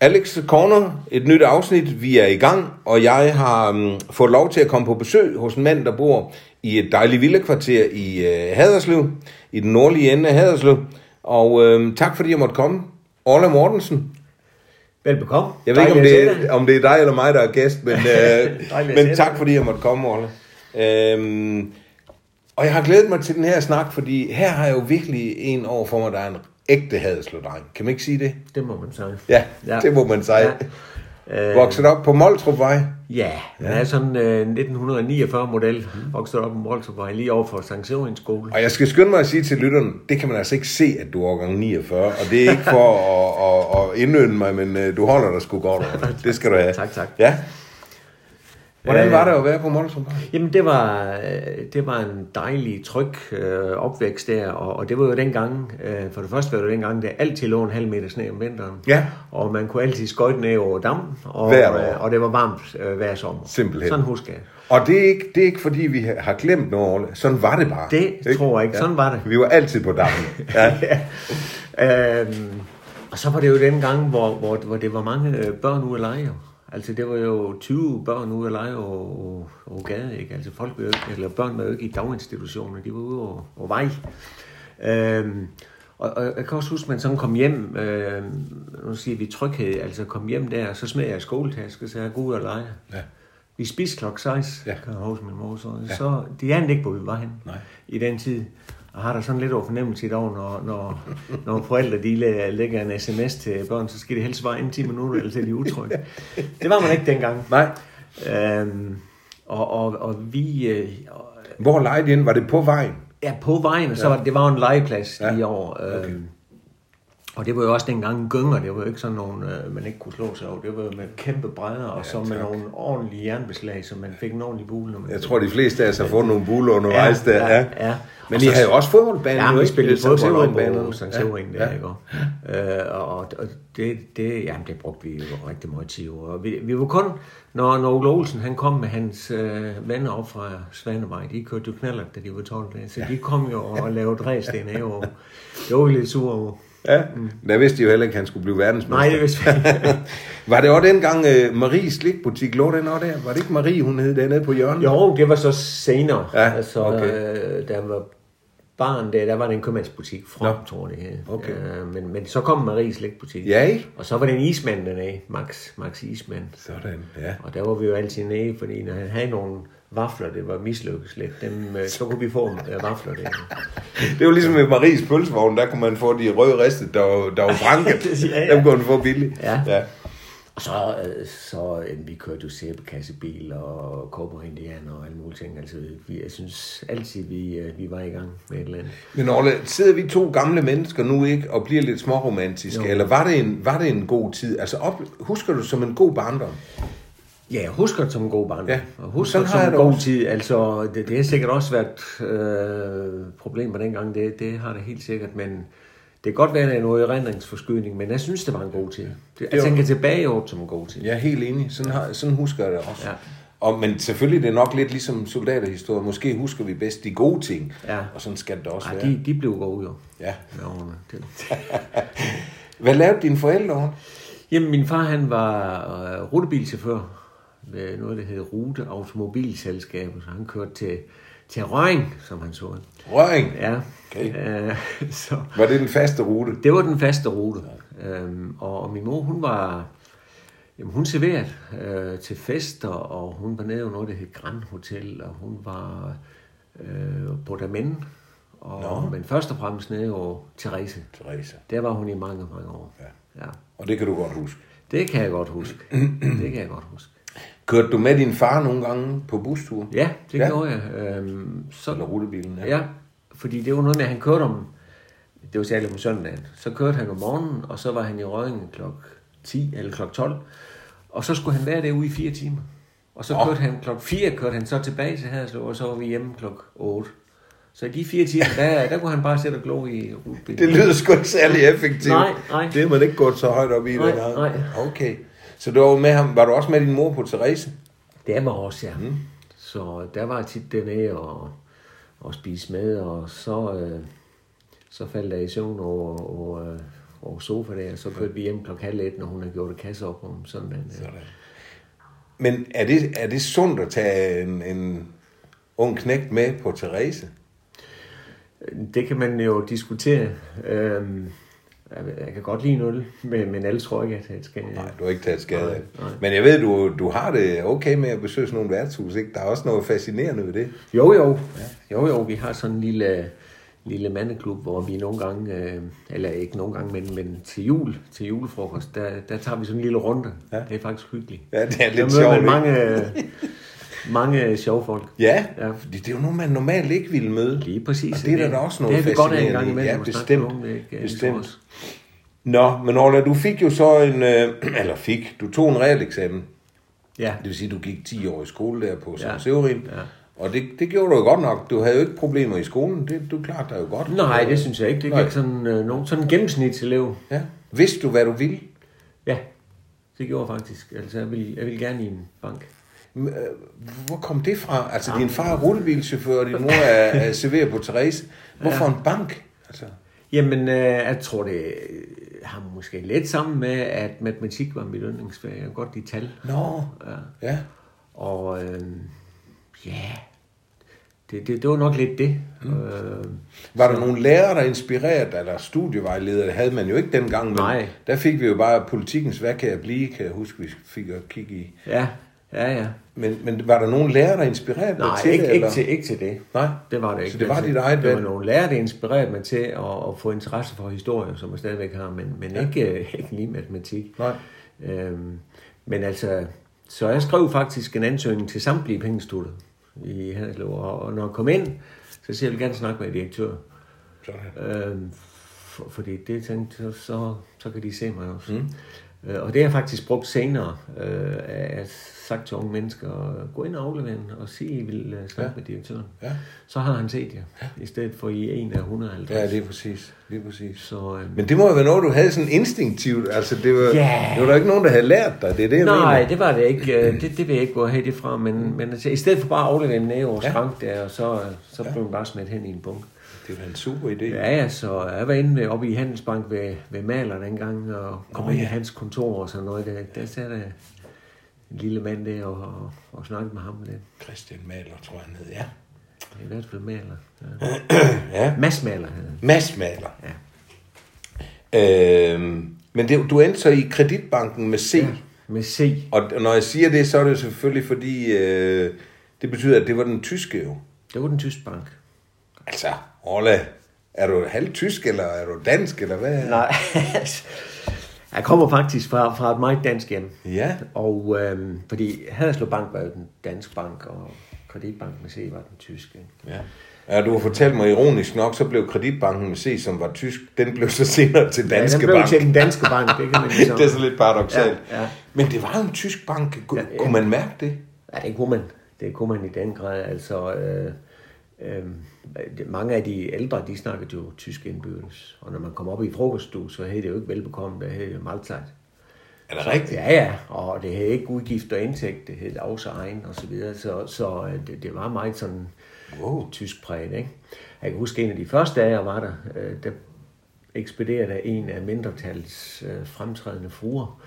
Alex Corner, et nyt afsnit. Vi er i gang, og jeg har um, fået lov til at komme på besøg hos en mand, der bor i et dejligt villakvarter i uh, Haderslev, i den nordlige ende af Haderslev. Og uh, tak fordi jeg måtte komme. Orla Mortensen. Velbekomme. Jeg ved ikke, om det, er, om det er dig eller mig, der er gæst, men, uh, men tak fordi jeg måtte komme, Orla. Um, og jeg har glædet mig til den her snak, fordi her har jeg jo virkelig en over for mig, der er en ægte Haderslev-dreng. Kan man ikke sige det? Det må man sige. Ja, ja. det må man sige. Ja. Ja. Øh, Vokset op på Moltrupvej. ja, han er sådan øh, 1949-model, vokset op på Molsovej, lige over for Sankt Severins skole. Og jeg skal skynde mig at sige til lytteren, det kan man altså ikke se, at du er årgang 49. Og det er ikke for at, at, at indønde mig, men øh, du holder dig sgu godt over. Det skal du have. Tak, tak. Ja. Hvordan Øh, var det at være på Moltrupvej? Jamen, det var, øh, det var en dejlig, tryg øh, opvækst der, og, og det var jo dengang, øh, for det første var det dengang, der altid lå en halv meter sne om vinteren. Ja. Og man kunne altid skøjte ned over dammen, og, Hvert år. øh, og det var varmt øh, hver sommer. Simpelthen. Sådan husker jeg. Og det er, ikke, det er ikke fordi, vi har glemt noget. Sådan var det bare. Det tror jeg ikke. Sådan var det. Vi var altid på dammen. Ja. øhm, og så var det jo den gang, hvor, hvor, hvor det var mange øh, børn ude at lege. Altså det var jo 20 børn ude at lege og, og, og gade, ikke? Altså folk var jo ikke, eller børn var jo ikke i daginstitutioner, de var ude og, og vej. Øhm, og, og, jeg kan også huske, at man sådan kom hjem, øh, nu siger vi tryghed, altså kom hjem der, så smed jeg skoletaske, så jeg gå ud og lege. Ja. Vi spiste klokken 6, Ja. kan jeg huske min mor så. Ja. Så de anede ikke, hvor vi var hen Nej. i den tid. Og har der sådan lidt over fornemmelse i dag, når, når, når forældre de læ- lægger en sms til børn, så skal de helst svare inden 10 minutter, ellers er de utrygge. Det var man ikke dengang. Nej. Øhm, og, og, og vi... Øh, Hvor legede I ind? Var det på vejen? ja, på vejen, og så var det, det var en legeplads Ja. ja. lige over. Øhm, Okay. Og det var jo også dengang gynger, det var jo ikke sådan nogle, øh, man ikke kunne slå sig over. Det var jo med kæmpe brædder, og så med tak. nogle ordentlige jernbeslag, så man fik en ordentlig bule. Når man Jeg tror, de fleste af os har fået nogle buler undervejs der. ja, ja. Men Og I har jo også fodboldbanen. Ja, jo vi ikke? spillede Sankt fodbold Severin-banen. på Sankt Severin der, Ja. ikke? Øh, og, og det, det, jamen, det brugte vi jo rigtig meget tid over. Vi, vi var kun, når, når Ole Olsen han kom med hans øh, venner op fra Svanevej, de kørte jo knaller, da de var 12 dage, så de kom jo og lavede ræsten af, og det var vi lidt sure over. Ja, der vidste de jo heller ikke, at han skulle blive verdensmester. Nej, det vidste vi ikke. Var det også dengang uh, Maries slikbutik lå den også der? Var det ikke Marie, hun hed dernede på hjørnet? Jo, det var så senere. Ja, altså, okay. øh, der var barn der, der var det en købmandsbutik, From, Nå. tror jeg det hed. Okay. Øh, men, men så kom Maries slikbutik. Ja, ikke? Og så var det en ismand dernede, Max, Max Ismand. Sådan, ja. Og der var vi jo altid nede, fordi når han havde nogle vafler, det var mislykkes lidt, dem, øh, så kunne vi få øh, vafler der. Det var ligesom med Maries pølsevogn, der kunne man få de røde riste, der, var- der var branket. Ja, ja. Dem kunne man få billigt. Ja. ja. Og så, øh, så øh, vi kørte jo sæbekassebil og kobber indianer og alle mulige ting. Altså, vi, jeg synes altid, vi, øh, vi var i gang med et eller andet. Men Orla, sidder vi to gamle mennesker nu ikke og bliver lidt småromantiske? Jo. Eller var det, en, var det en god tid? Altså, op, husker du som en god barndom? Ja, jeg husker det som en god barn. Ja, Og husker det har som jeg en det god også. tid. Altså, det, det har sikkert også været øh, problemer dengang. Det, det har det helt sikkert, men det kan godt være, at det er noget erindringsforskydning, men jeg synes, det var en god tid. Det, jeg var- tænker tilbage over det som en god tid. Jeg er helt enig. Sådan, har, sådan husker jeg det også. Ja. Og, men selvfølgelig det er nok lidt ligesom soldaterhistorie. Måske husker vi bedst de gode ting. Ja. Og sådan skal det også Ej, være. de, de blev gode jo. Ja. Det. Hvad lavede dine forældre? Jamen, min far han var øh, rutebilchauffør ved noget, der hed Rute Automobilselskab, så han kørte til, til Røring, som han så. Røring. Ja. Okay. Øh, så, Var det den faste rute? Det var den faste rute. Øhm, og, og min mor, hun var... Jamen, hun serverede øh, til fester, og hun var nede i noget, der hed Grand Hotel, og hun var øh, på Damen. Og, Nå. men først og fremmest nede over Therese. Therese. Der var hun i mange, mange år. Ja. ja. Og det kan du godt huske. Det kan jeg godt huske. det kan jeg godt huske. Kørte du med din far nogle gange på bustur? Ja, det Ja. ja. gjorde jeg. Øhm, så, Eller rutebilen? Ja, fordi det var noget med, at han kørte om, det var særligt om søndagen, så kørte han om morgenen, og så var han i Røgen klok 10 eller klok 12, og så skulle han være derude i fire timer. Og så Nå. kørte han klok 4, kørte han så tilbage til Haderslev, og så var vi hjemme klok 8. Så i de fire timer, der, der kunne han bare sætte og glo i rutebilen. Det lyder sgu ikke særlig effektivt. Nej, nej. Det er man ikke gået så højt op i. Nej, nej. Okay. Så du var, med ham, var du også med din mor på Therese? Det var også, ja. Mm. Så der var jeg tit dernede og, og spise med, og så, øh, så faldt jeg i søvn over, over, over sofa der, så kørte vi hjem klokken halv et, når hun havde gjort et kasse op om søndagen. Ja. Sådan. Men er det, er det sundt at tage en, en ung knægt med på Therese? Det kan man jo diskutere. Øhm, jeg- kan godt lide nul, men, men alle tror ikke, at jeg skal... Nej, du har ikke taget skade af. Men jeg ved, du, du har det okay med at besøge sådan nogle værtshus, ikke? Der er også noget fascinerende ved det. Jo, jo. Ja. Jo, jo. Vi har sådan en lille, lille mandeklub, hvor vi nogle gange, øh, eller ikke nogle gange, men, men til jul, til julefrokost, der, der tager vi sådan en lille runde. Ja. Det er faktisk hyggeligt. Ja, det er Der lidt møder sjovt, man mange, mange sjove folk. Ja, Ja. fordi det er jo nogen, man normalt ikke ville møde. Lige præcis. Og det er der da også noget det er vi godt af en gang fascinerende imellem. Ja, bestemt. nogen, det ikke, øh, Bestemt. Nå, men Orla, du fik jo så en, øh, eller fik, du tog en real eksamen. Ja. Det vil sige, du gik 10 år i skole der på Sankt Ja. Severin. Ja. Og det, det gjorde du jo godt nok. Du havde jo ikke problemer i skolen. Det, du klarede dig jo godt. Nej, det synes jeg ikke. Det Nej. gik sådan øh, nogen sådan en gennemsnitselev. Ja. Vidste du, hvad du ville? Ja, det gjorde jeg faktisk. Altså, jeg vil, jeg vil gerne i en bank. Øh, Hvor kom det fra? Altså, din far er rutebilchauffør, og din mor er, er serverer på Therese. Hvorfor en bank? Altså, Jamen, øh, jeg tror, det har måske lidt sammen med, at matematik var mit yndlingsfag. Jeg godt lide tal. nå, Ja. ja. Og øh, ja, det, det, det var nok lidt det. Mm. Øh, Var der nogle lærere, der inspirerede dig, eller studievejledere? Det havde man jo ikke dengang, men Nej. der fik vi jo bare politikens, hvad kan jeg blive, kan jeg huske, vi fik at kigge i. ja, ja, ja. Men, men var der nogen lærere, der inspirerede dig Nej, til ikke, det? ikke, eller? til, ikke til det. Nej, Det var det ikke. Så det var dit eget Det var valg? nogle lærere, der inspirerede mig til at, at få interesse for historie, som jeg stadigvæk har, men, men ja. ikke, øh, ikke lige matematik. Nej. Øhm, men altså, så jeg skrev faktisk en ansøgning til samtlige pengestutter i Haderslev, og, og når jeg kom ind, så siger jeg, jeg vil gerne snakke med direktør. Sådan. Øhm, for, fordi det tænkte så, så, så kan de se mig også. Mm. Øh, og det har jeg faktisk brugt senere, øh, at jeg sagt til unge mennesker, gå ind og aflevere den, og sige, I vil øh, snakke Ja. ja. med direktøren. Ja. Så har han set jer, i stedet for I er en af 150. Ja, lige præcis. Lige præcis. Så, øh, Men det må jo være noget, du havde sådan instinktivt. Altså, det var, Ja. det var der ikke nogen, der havde lært dig. Det er det, jeg Nej, mener. det var det ikke. Det, det vil jeg ikke gå have det fra, men, men altså, i stedet for bare at aflevere den ned over Ja. skrank der, og så, så blev den bare smidt hen i en bunke. Det var en super idé. Ja, ja, så jeg var inde oppe i Handelsbank ved, ved Maler dengang, og kom Nå, ind i ja. hans kontor og sådan noget. Der, der sad der en lille mand der og, og, og snakkede med ham lidt. Christian Maler, tror jeg, han hed. Ja. I hvert fald Maler. Ja. ja. Mads Maler hed han. Mads Maler. Ja. Øhm, men det, du endte så i kreditbanken med C. Ja. Med C. Og når jeg siger det, så er det selvfølgelig fordi, øh, det betyder, at det var den tyske jo. Det var den tyske bank. Altså, Orla, er du halvt tysk, eller er du dansk, eller hvad? Nej, jeg kommer faktisk fra, fra et meget dansk hjem. Ja, Og øhm, fordi Haderslev Bank var jo den danske bank, og Kreditbank med C var den tyske. ja. Ja, du har fortalt mig ironisk nok, så blev kreditbanken med C, som var tysk, den blev så senere til Danske ja, den blev Bank. til den danske bank, det kan man ligesom. det er så lidt paradoxalt. Ja, ja. Men det var en tysk bank. Kunne, Ja, ja. kunne man mærke det? Ja, det kunne man. Det kunne man i den grad. Altså, øh, øh, det- mange af de ældre, de snakkede jo tysk indbyrdes. Og når man kom op i frokoststue, så hed det jo ikke velbekomme, der hed det Mahlzeit. Er det rigtigt? Ja, ja, og det hed ikke udgift og indtægt, det hed også egen og så videre, så, så øh, det, det var meget sådan Wow. tysk præget, ikke? Jeg kan huske, en af de første dage, jeg var der, øh, der ekspederede der en af mindretals øh, fremtrædende fruer,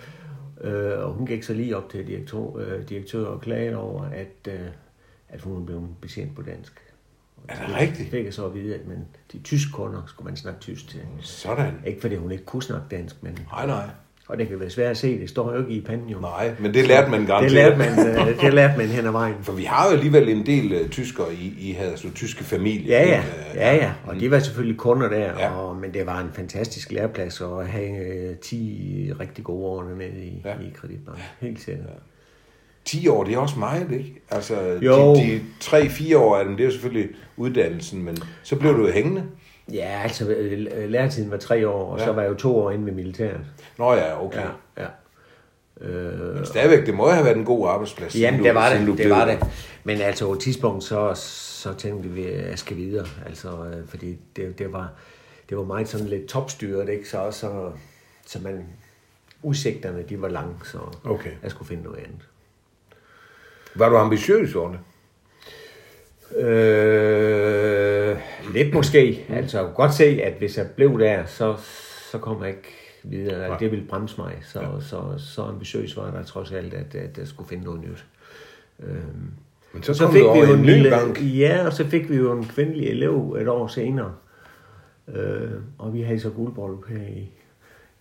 øh, og hun gik så lige op til direktør, øh, direktør og klagede over, at, øh, at hun blev betjent på dansk. Er det rigtigt? fik jeg så at vide, at men de tyske kunder skulle man snakke tysk til. Sådan. Ikke fordi hun ikke kunne snakke dansk, men... Nej, nej. Og det kan være svært at se, det står jo ikke i panden jo. Nej, men det lærte man det garanteret. lærte man, øh, det lærte man hen ad vejen. For vi har jo alligevel en del uh, tyskere i, i Haderslev, tyske familier. Ja, ja, Øh, ja, ja. Og de var selvfølgelig kunder der, Ja. ja. og, men det var en fantastisk læreplads at have øh, 10 rigtig gode år dernede i, Ja. ja. i Kreditbank. Helt sikkert. 10 år, det er også meget, ikke? Altså, Jo. de, de 3-4 år af dem, det er jo selvfølgelig uddannelsen, men så blev du jo hængende. Ja, altså læretiden var tre år, og Ja. så var jeg jo to år inde ved militæret. Nå ja, okay. Ja, ja. Øh, Men stadigvæk, det må have været en god arbejdsplads. Jamen, du- det var det, det var det. Men altså, på et tidspunkt, så, så tænkte vi, at jeg skal videre. Altså, øh, fordi det, det, var, det var meget sådan lidt topstyret, ikke? Så, så, så man, udsigterne, de var lange, så Okay. jeg skulle finde noget andet. Var du ambitiøs, Orne? Øh, lidt måske. Altså, jeg kunne godt se, at hvis jeg blev der, så, så kom jeg ikke videre, at det ville bremse mig. Så, ja. så, så ambitiøs var der trods alt, at, at jeg skulle finde noget nyt. Øhm, Men så, så fik vi jo en, en ny bank. Ja, og så fik vi jo en kvindelig elev et år senere. Øh, og vi havde så guldbryllup her i,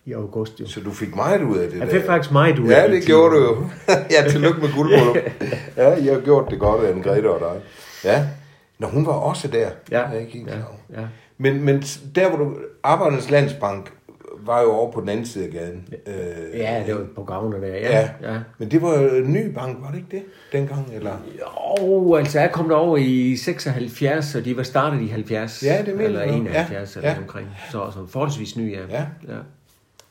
i august. Jo. Så du fik meget ud af det Jeg fik faktisk meget ud ja, af det. Ja, det gjorde du jo. ja, tillykke med guldbryllup. ja, jeg har gjort det godt af Grete og dig. Ja, Nå, hun var også der. Ja, jeg ikke ja, ja. Men, men der, hvor du... Arbejdernes Landsbank var jo over på den anden side af gaden. Øh, ja, det var på gavner der, ja. ja. ja. Men det var en ny bank, var det ikke det, dengang? Eller? Jo, altså jeg kom derover i 76, og de var startet i 70. Ja, det mener Eller 71 ja. eller ja. omkring. Så, så forholdsvis ny, ja. ja. ja.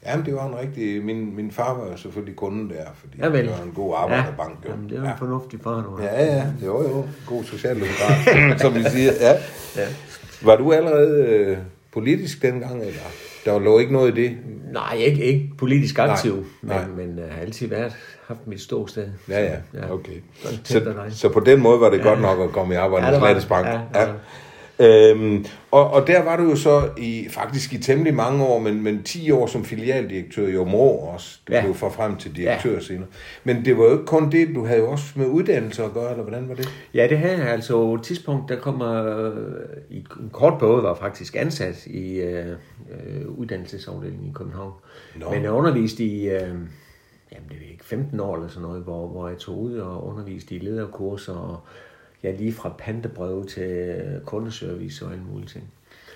Jamen, det var en rigtig... Min, min far var jo selvfølgelig kunden der, fordi ja, vel. det var en god arbejderbank. Ja. Jamen, det var en ja. fornuftig far, du Ja, ja, jo, jo. God socialdemokrat, som vi siger. Ja. ja. Var du allerede øh, politisk dengang, eller? Der lå ikke noget i det? Nej, ikke, ikke politisk aktiv, nej, men, nej. men uh, har altid været, haft mit ståsted. Ja, ja, ja. okay. Så, så på den måde var det ja. godt nok at komme i arbejde ja, med Slatesbank. Ja, ja. ja. Øhm, og, og der var du jo så i faktisk i temmelig mange år, men, men 10 år som filialdirektør i Områ også. Du ja. blev for frem til direktør ja. senere. Men det var jo ikke kun det, du havde jo også med uddannelse at gøre, eller hvordan var det? Ja, det havde jeg altså. På et tidspunkt, der kommer i en kort periode, var faktisk ansat i øh, øh, uddannelsesafdelingen i København. Nå. Men jeg underviste i... Øh, jamen det er ikke 15 år eller sådan noget, hvor, hvor jeg tog ud og underviste i lederkurser og ja, lige fra pantebreve til kundeservice og alle mulige ting.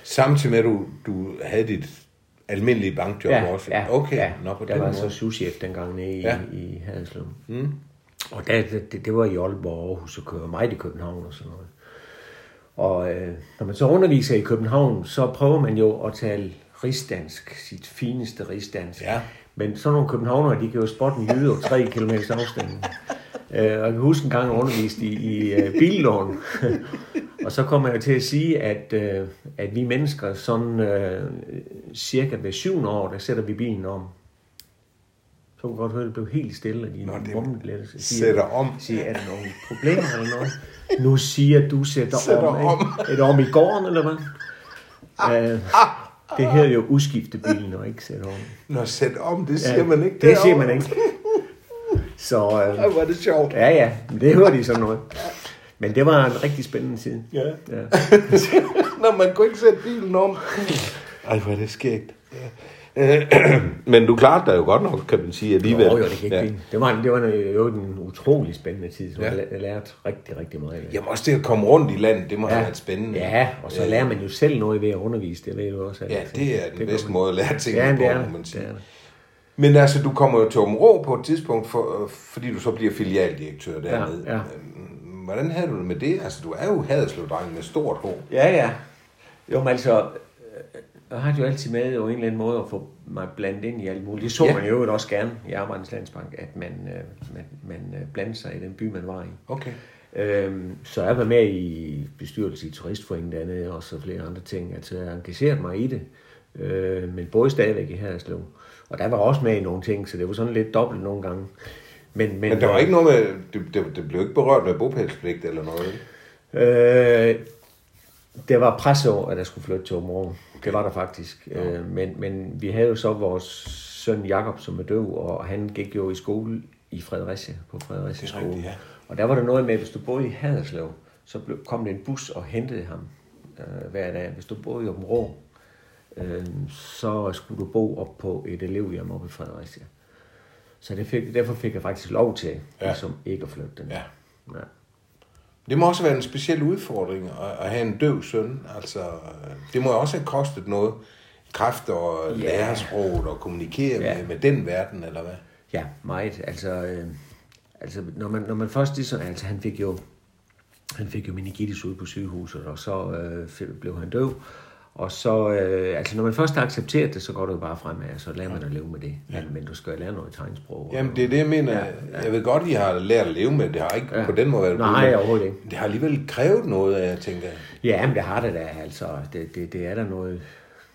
Samtidig med, at du, du havde dit almindelige bankjob ja, også? Ja, okay. ja. Nå, på der var måde. så souschef dengang nede ja. i, i Haderslev. Mm. Og der, det, det var i Aalborg, Aarhus og kører meget i København og sådan noget. Og øh, når man så underviser i København, så prøver man jo at tale rigsdansk, sit fineste rigsdansk. Ja. Men sådan nogle københavnere, de kan jo spotte en jyde over tre kilometers afstand. Øh, og jeg kan huske en gang, jeg underviste i, i uh, billån. og så kommer jeg til at sige, at, uh, at vi mennesker sådan uh, cirka ved syvende år, der sætter vi bilen om. Så kunne godt høre, at det blev helt stille, og de mumlet lidt. Så siger, sætter om. Siger, er der nogle problemer eller noget? Nu siger du sætter, sætter om. om. Er det om i gården, eller hvad? Ah, uh, ah, det hedder jo udskifte bilen, og ikke sætte om. Nå, sæt om, det siger ja, man ikke. Det derovre. siger man ikke. Så, øh, ja, var det sjovt. Ja, ja, det hørte de sådan noget. Men det var en rigtig spændende tid. Ja. ja. Når man kunne ikke sætte bilen om. Ej, hvor er det skægt. Ja. Men du klarede dig jo godt nok, kan man sige, alligevel. Jo, jo, det gik ja. fint. Det var, det var jo en utrolig spændende tid, som ja. jeg lærte rigtig, rigtig meget af. Jamen også det at komme rundt i landet, det må ja. have været spændende. Ja, og så lærer man jo selv noget ved at undervise, det ved du også. Ja, det er den det bedste man... måde at lære ting ja, på, må man sige. Det er det. Men altså, du kommer jo til Områ på et tidspunkt, for, øh, fordi du så bliver filialdirektør dernede. Ja, ja. Øhm, hvordan havde du det med det? Altså, du er jo hadesløvdreng med stort hår. Ja, ja. Jo, men altså, øh, jeg har jo altid med jo en eller anden måde at få mig blandet ind i alt muligt. Det så ja. man jo også gerne i Arbejdernes Landsbank, at man, øh, man, man blandede sig i den by, man var i. Okay. Øhm, så jeg var med i bestyrelsen i Turistforeningen dernede, og så flere andre ting. Altså, jeg engagerede mig i det, øh, men både stadigvæk i Haderslev. Og der var også med i nogle ting, så det var sådan lidt dobbelt nogle gange. Men, men, men der var ikke noget med, det, det, det blev ikke berørt med bopælspligt eller noget? Øh, det var pres over, at jeg skulle flytte til området. Det var der faktisk. Ja. Øh, men, men vi havde jo så vores søn Jakob, som er døv, og han gik jo i skole i Fredericia, på Fredericia skole. Rigtigt, ja. Og der var der noget med, at hvis du boede i Haderslev, så kom det en bus og hentede ham øh, hver dag. Hvis du boede i Områ, øh, så skulle du bo op på et elevhjem oppe i Fredericia. Så det fik, derfor fik jeg faktisk lov til ja. ligesom ikke at flytte den. Ja. ja. Det må også være en speciel udfordring at, at have en døv søn. Altså, det må også have kostet noget. Kræft og ja. læresproget og kommunikere ja. med, med den verden, eller hvad? Ja, meget. Altså, øh, altså når, man, når man først ligesom, altså han fik jo han fik jo meningitis ude på sygehuset, og så øh, blev han døv. Og så, øh, altså når man først har accepteret det, så går det jo bare fremad, så lærer man at leve med det. Ja. Men, men du skal jo lære noget tegnsprog. Jamen det er det, jeg mener. Ja, ja. Jeg ved godt, I har lært at leve med det. Det har ikke ja. på den måde været Nej, overhovedet ikke. Det har alligevel krævet noget jeg tænker. Ja, men det har det da. Altså, det, det, det er der noget...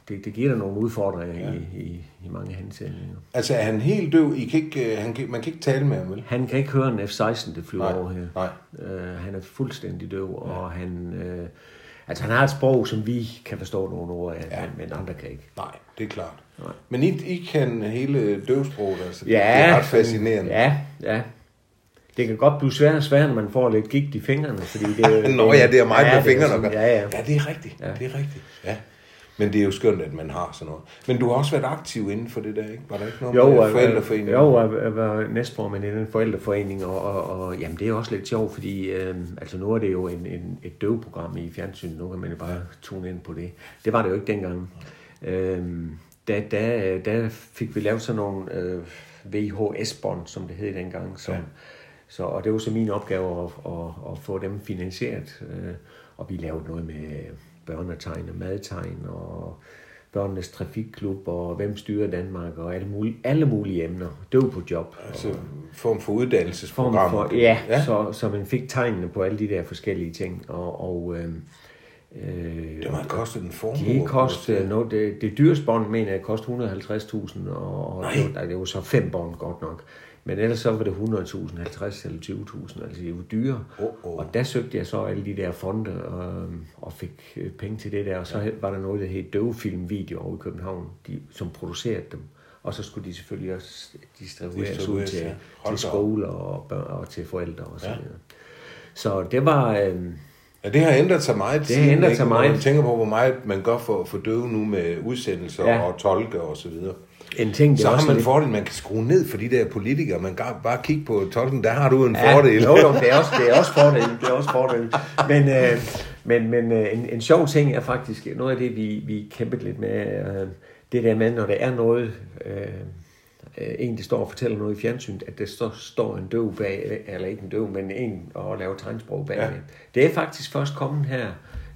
Det, det giver der nogle udfordringer ja. i, i, i mange henseender. Altså er han helt døv? I kan ikke, øh, han kan, man kan ikke tale med ham, vel? Han kan ikke høre en F-16, det flyver nej, over her. Nej. Uh, han er fuldstændig døv, ja. og han... Uh, Altså han har et sprog, som vi kan forstå nogle ord af, ja. men, andre kan ikke. Nej, det er klart. Nej. Men I, I kan hele døvsproget, altså. Ja, det er ret fascinerende. Ja, ja. Det kan godt blive sværere og sværere, når man får lidt gigt i fingrene, fordi det Nå ja, det er meget ja, med det fingrene. at gøre. Ja, ja. ja, det er rigtigt. Ja. Det er rigtigt. Ja. Men det er jo skønt, at man har sådan noget. Men du har også været aktiv inden for det der, ikke? Var der ikke noget Jo, med forældreforeningen? Jo, og jeg var næstformand i den forældreforening, og, og, og jamen, det er også lidt sjovt, fordi øh, altså, nu er det jo en, en, et døveprogram i fjernsynet, nu kan man jo bare tune ind på det. Det var det jo ikke dengang. Øh, da, da, da fik vi lavet sådan nogle øh, VHS-bånd, som det hed dengang, som, ja. så, og det var så min opgave at, at, at få dem finansieret, øh, og vi lavede noget med børnetegn og madtegn og børnenes trafikklub og hvem styrer Danmark og alle mulige, alle mulige emner. Det var på job. Altså, Og form for form uddannelsesprogram. for, ja, ja. Så, så man fik tegnene på alle de der forskellige ting. Og, og øh, øh, Det må have kostet en formue. det kostede, no, det, det dyreste bånd, mener jeg, kostede 150.000, og, og det, var, det var så fem bånd godt nok. Men ellers så var det 100.000, 50 eller 20.000, altså det var dyre. Åh, åh. Og der søgte jeg så alle de der fonde og, og fik øh, penge til det der. Og så var der noget, der hed Døvefilm Video over i København, de, som producerede dem. Og så skulle de selvfølgelig også distribueres ud til, ja. Til skoler og, børn, og til forældre og så Ja. videre. Så det var... Øh, Ja, det har ændret sig meget. Det har ændret sig ikke? Når meget. Man tænker på, hvor meget man gør for, for døve nu med udsendelser Ja. og tolke og så videre. En ting, det Så er har også man lidt- fordel, man kan skrue ned for de der politikere. Man kan bare kigge på tolken, der har du en Ja, fordel. Jo, jo, det er også, det er også fordel. Det er også fordel. Men, øh, men, men øh, en, en sjov ting er faktisk noget af det, vi, vi kæmpet lidt med. Øh, det der med, når der er noget, øh, øh, en, der står og fortæller noget i fjernsynet, at der står, står en døv bag, eller ikke en døv, men en og laver tegnsprog bag. Ja. Det er faktisk først kommet her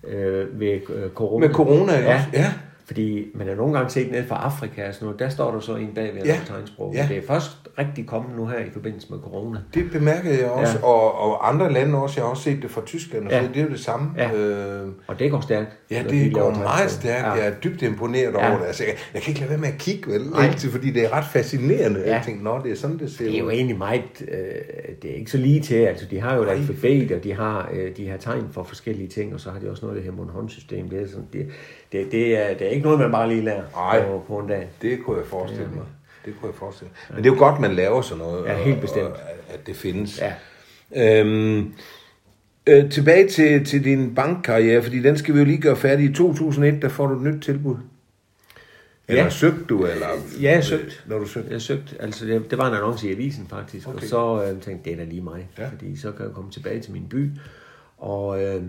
øh, ved øh, corona. Med corona, ja. også? Ja. Fordi man har nogle gange set ned fra Afrika og sådan noget, der står der så en bag ved Ja. tegnsprog. Ja. Det er først rigtig kommet nu her i forbindelse med corona. Det bemærkede jeg også, ja. Og, og andre lande også. Jeg har også set det fra Tyskland, og Ja. det er jo det samme. Ja. Øh, Og det går stærkt. ja, de det laver går meget stærkt. Ja. Jeg er dybt imponeret Ja. over det. Altså, jeg, jeg kan ikke lade være med at kigge, vel? Nej. Altid, fordi det er ret fascinerende. Ja. Jeg tænkte, nå, det er sådan, det ser Det er jo ud. egentlig meget, øh, det er ikke så lige til, altså de har jo et alfabet, og de har, øh, de har tegn for forskellige ting, og så har de også noget af det her mundhåndsystem, det er, sådan, det, det, det, er, det er ikke noget, man bare lige lærer Nej. på, på en dag. Det kunne jeg forestille mig. Det kunne jeg forestille mig. Men det er jo godt, man laver sådan noget. Ja, og- helt bestemt. Og, at det findes. Ja. Øhm, øh, tilbage til, til din bankkarriere, fordi den skal vi jo lige gøre færdig. I 2001, der får du et nyt tilbud. Eller Ja. søgte du? Eller, Ja, jeg søgte. Når du søgte? Jeg søgte, altså det, det var en annonce i avisen faktisk, okay. Og så øh, tænkte jeg, det er da lige mig, ja. fordi så kan jeg komme tilbage til min by, og, øh,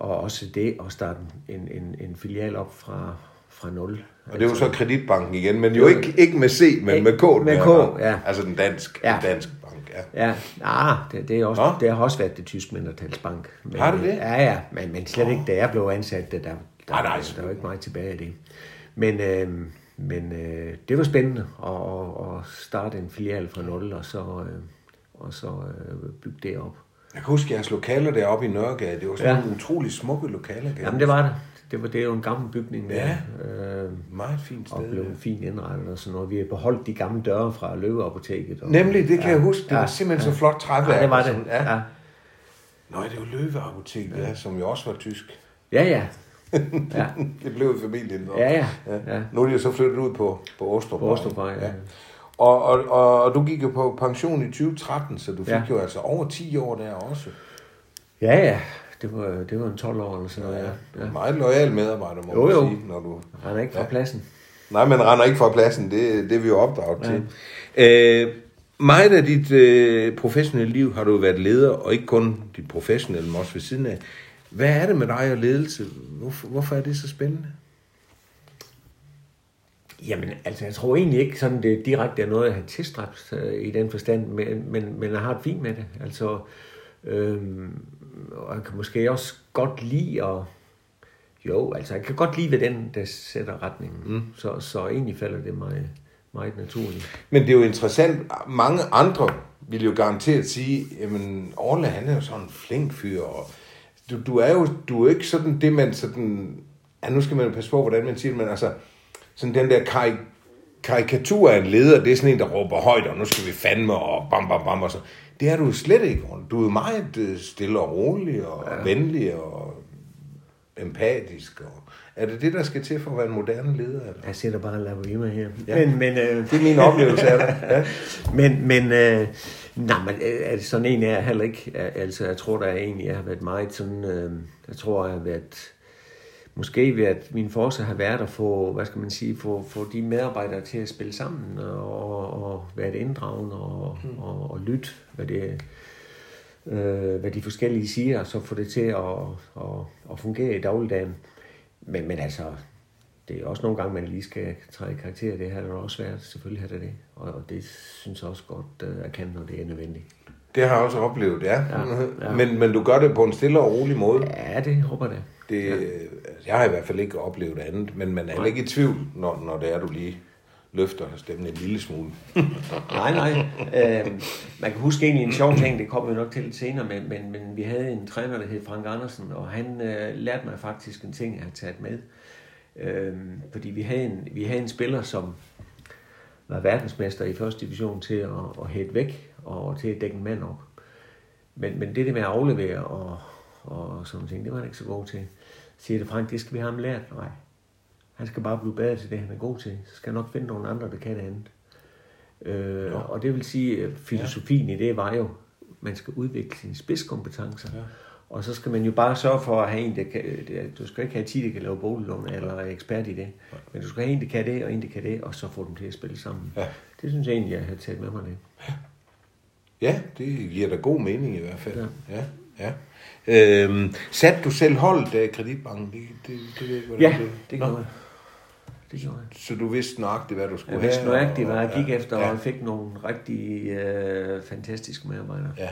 og også det at starte en, en, en filial op fra, fra nul. Og det er jo så kreditbanken igen, men jo ikke, ikke med C, men Ikke- med K. med. K, ja. Altså den dansk, Ja. den dansk bank, ja. Ja, ah, det, det, er også, Nå. det har også været det tyske mindretalsbank. Men, Har det det? Ja, ja, men, men slet ikke, da jeg blev ansat, der, der, der, Nej, nej, der var ikke meget tilbage af det. Men, øh, men øh, det var spændende at, at, at starte en filial fra nul, og så, øh, og så øh, bygge det op. Jeg kan huske jeres lokaler deroppe i Nørregade. Det var sådan Ja. nogle utrolig smukke lokaler. Jamen, det var det. Det var det er jo en gammel bygning der. Ja. Øh, Meget fint og sted. blev fint indrettet og sådan noget. Vi har beholdt de gamle døre fra Løveapoteket. Og, Nemlig, det kan jeg huske. Det var simpelthen så flot træværk. Ja, det var og det. sådan, Ja. Ja. Nå, det var Løveapotek, ja. som jo også var tysk. ja, ja. ja. Det blev familien. så. Ja, ja. ja. ja. Nu er de jo så flyttet ud på, på Åstrup. På Åstrupvej, ja. Og, og, og, og, du gik jo på pension i 2013, så du fik Ja. jo altså over 10 år der også. Ja, ja. Det var, det var en 12 år eller sådan noget, ja. ja. Meget lojal medarbejder, må Jo, man jo. sige. Når du... Han er ikke fra Ja. pladsen. Nej, man render ikke fra pladsen. Det, det er vi jo opdraget Ja. til. Øh, meget af dit øh, professionelle liv har du været leder, og ikke kun dit professionelle, men også ved siden af. Hvad er det med dig og ledelse? Hvorfor, hvorfor er det så spændende? Jamen, altså, jeg tror egentlig ikke sådan, det direkte er noget, jeg har tilstræbt øh, i den forstand, men, men, men jeg har det fint med det. Altså, øhm, og jeg kan måske også godt lide at... Jo, altså, jeg kan godt lide ved den, der sætter retningen. Mm. Så, så egentlig falder det mig meget naturligt. Men det er jo interessant. Mange andre vil jo garanteret sige, jamen Orla, han er jo sådan en flink fyr, og du, du er jo du er ikke sådan det, man sådan... Ja, nu skal man jo passe på, hvordan man siger det, men altså, sådan den der kar karikatur af en leder, det er sådan en, der råber højt, og nu skal vi fandme, og bam, bam, bam, og så. Det er du slet ikke. Du er meget øh, stille og rolig, og ja. venlig, og empatisk. Og er det det, der skal til for at være en moderne leder? Eller? Jeg sætter bare en lavine her. Ja. Men, men, øh, Det er min oplevelse af det. Ja. men, men øh, nej, men øh, er det sådan en, jeg heller ikke, altså jeg tror, der er egentlig, jeg har været meget sådan, øh, jeg tror, jeg har været, måske ved at min force har været at få, hvad skal man sige, få, få de medarbejdere til at spille sammen, og, og være inddragende, og, mm. og, og lytte, hvad det øh, hvad de forskellige siger, og så få det til at, at, at fungere i dagligdagen. Men, men altså, det er også nogle gange, man lige skal træde i karakter. Det har det også været. Selvfølgelig har det det. Og, og det synes jeg også godt, øh, jeg kan, når det er nødvendigt. Det har jeg også oplevet, ja. Ja, ja. Men, men du gør det på en stille og rolig måde. Ja, det håber jeg. Det, ja. Jeg har i hvert fald ikke oplevet andet, men man er heller ikke i tvivl, når, når det er, du lige løfter stemmen en lille smule. Nej, nej. Øh, man kan huske egentlig en sjov ting, det kommer vi nok til lidt senere, men, men, men vi havde en træner, der hed Frank Andersen, og han øh, lærte mig faktisk en ting, jeg har taget med. Øh, fordi vi havde, en, vi havde en spiller, som var verdensmester i første division til at, at hætte væk og til at dække en mand op. Men, men det der med at aflevere og, og sådan ting, det var han ikke så god til. Siger det, Frank, det skal vi have ham lært. Nej, han skal bare blive bedre til det, han er god til. Så skal jeg nok finde nogle andre, der kan det andet. Øh, Ja. og det vil sige, at filosofien ja. i det var jo, man skal udvikle sine spidskompetencer. Ja. Ja. Og så skal man jo bare sørge for at have en, der kan, du skal ikke have 10, der kan lave boliglån eller er ekspert i det. Men du skal have en, der kan det, og en, der kan det, og så få dem til at spille sammen. Ja. Det synes jeg egentlig, jeg har taget med mig det. Ja, det giver da god mening i hvert fald. Ja. Ja, ja. Øhm, satte du selv holdet af kreditbanken? Det, det, det, ved jeg hvordan Ja, det Nå, gjorde jeg. Det gjorde jeg. Så du vidste nøjagtigt, hvad du skulle Jeg vidste have? nøjagtigt, hvad jeg og- gik efter, og ja, jeg fik nogle rigtig øh, fantastiske medarbejdere. ja.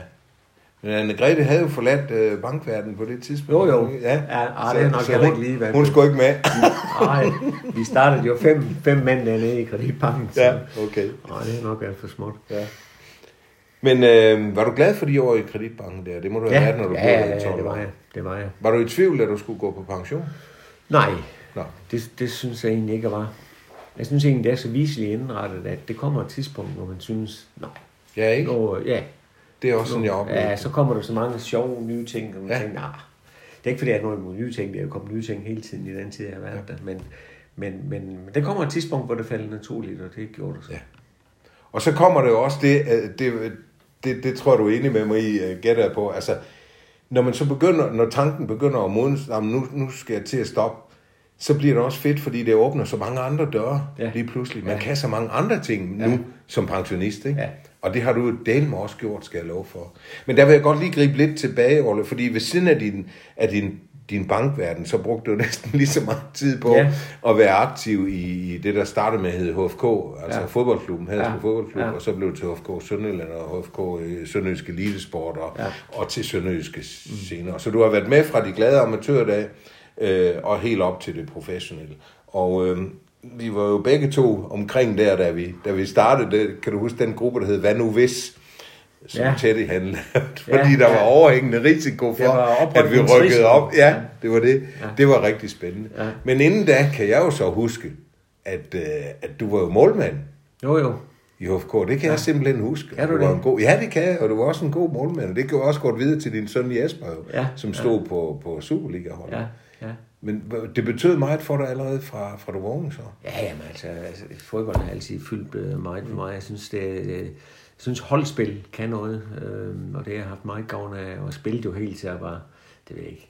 Men Anne-Grethe havde jo forladt øh, bankverdenen på det tidspunkt. Jo, jo. Ja, Ja, ah, det er nok heller ikke lige været- Hun skulle ikke med. Nej, vi startede jo fem, fem mænd dernede i kreditbanken. så- ja, okay. Nej, det er nok været for småt. Ja. Men øh, var du glad for de år i kreditbanken der? Det må du have Ja, været, når du ja, blev ja, 12 det var jeg. Det var jeg. Var du i tvivl, da du skulle gå på pension? Nej, Nå. det, det synes jeg egentlig ikke, jeg var. Jeg synes egentlig, det er så viseligt indrettet, at det kommer et tidspunkt, hvor man synes, nej, Ja, ikke? nu, ja, Det er også sådan, jeg oplever ja, så kommer der så mange sjove nye ting, og man Ja. tænker, nej, det er ikke fordi, jeg har noget imod nye ting, det er jo kommet nye ting hele tiden i den tid, jeg har været ja. der, men, men, men, men der kommer et tidspunkt, hvor det falder naturligt, og det gjorde det så. Ja. Og så kommer det jo også det, det, det, det tror jeg, du er enig med mig i, øh, gætter jeg på. Altså, når man så begynder, når tanken begynder at modnes, "Jamen, nu, nu skal jeg til at stoppe, så bliver det også fedt, fordi det åbner så mange andre døre Ja. lige pludselig. Man Ja. kan så mange andre ting nu Ja. som pensionist, ikke? Ja. Og det har du delen også gjort, skal jeg love for. Men der vil jeg godt lige gribe lidt tilbage, Olle, fordi ved siden af din, af din, din bankverden, så brugte du næsten lige så meget tid på Ja. at være aktiv i det, der startede med hedde HFK, altså ja. Fodboldklubben, Haderslev Ja. fodboldklub, Ja. og så blev det til HFK Sønderjylland og HFK øh, Sønderjyske Elitesport og, ja. Og til Sønderjyske senere. Så du har været med fra de glade amatørdage øh, og helt op til det professionelle. Og øh, vi var jo begge to omkring der, da vi, da vi startede det. Kan du huske den gruppe, der hed Hvad nu hvis? Som ja. Ja. Teddy han lavede, fordi Ja, der var ja. overhængende risiko for, Det at vi rykkede op. Ja, Ja. det var det. Ja. Det var rigtig spændende. Ja. Men inden da kan jeg jo så huske, at, øh, at du var jo målmand Jo, jo. i HFK. Det kan ja. jeg simpelthen huske. Kan du var det? En god, ja, det kan jeg, og du var også en god målmand. Og det kan også gå videre til din søn Jesper, jo, Ja, som stod på, på Superliga-holdet. Ja, ja. Men det betød meget for dig allerede fra, fra du var ung, så. Ja, jamen altså, altså fodbold har altid fyldt øh, meget for mig. Jeg synes, det, øh, jeg synes holdspil kan noget, øh, og det har jeg haft meget gavn af, og spillet jo helt til at var, det ved jeg ikke,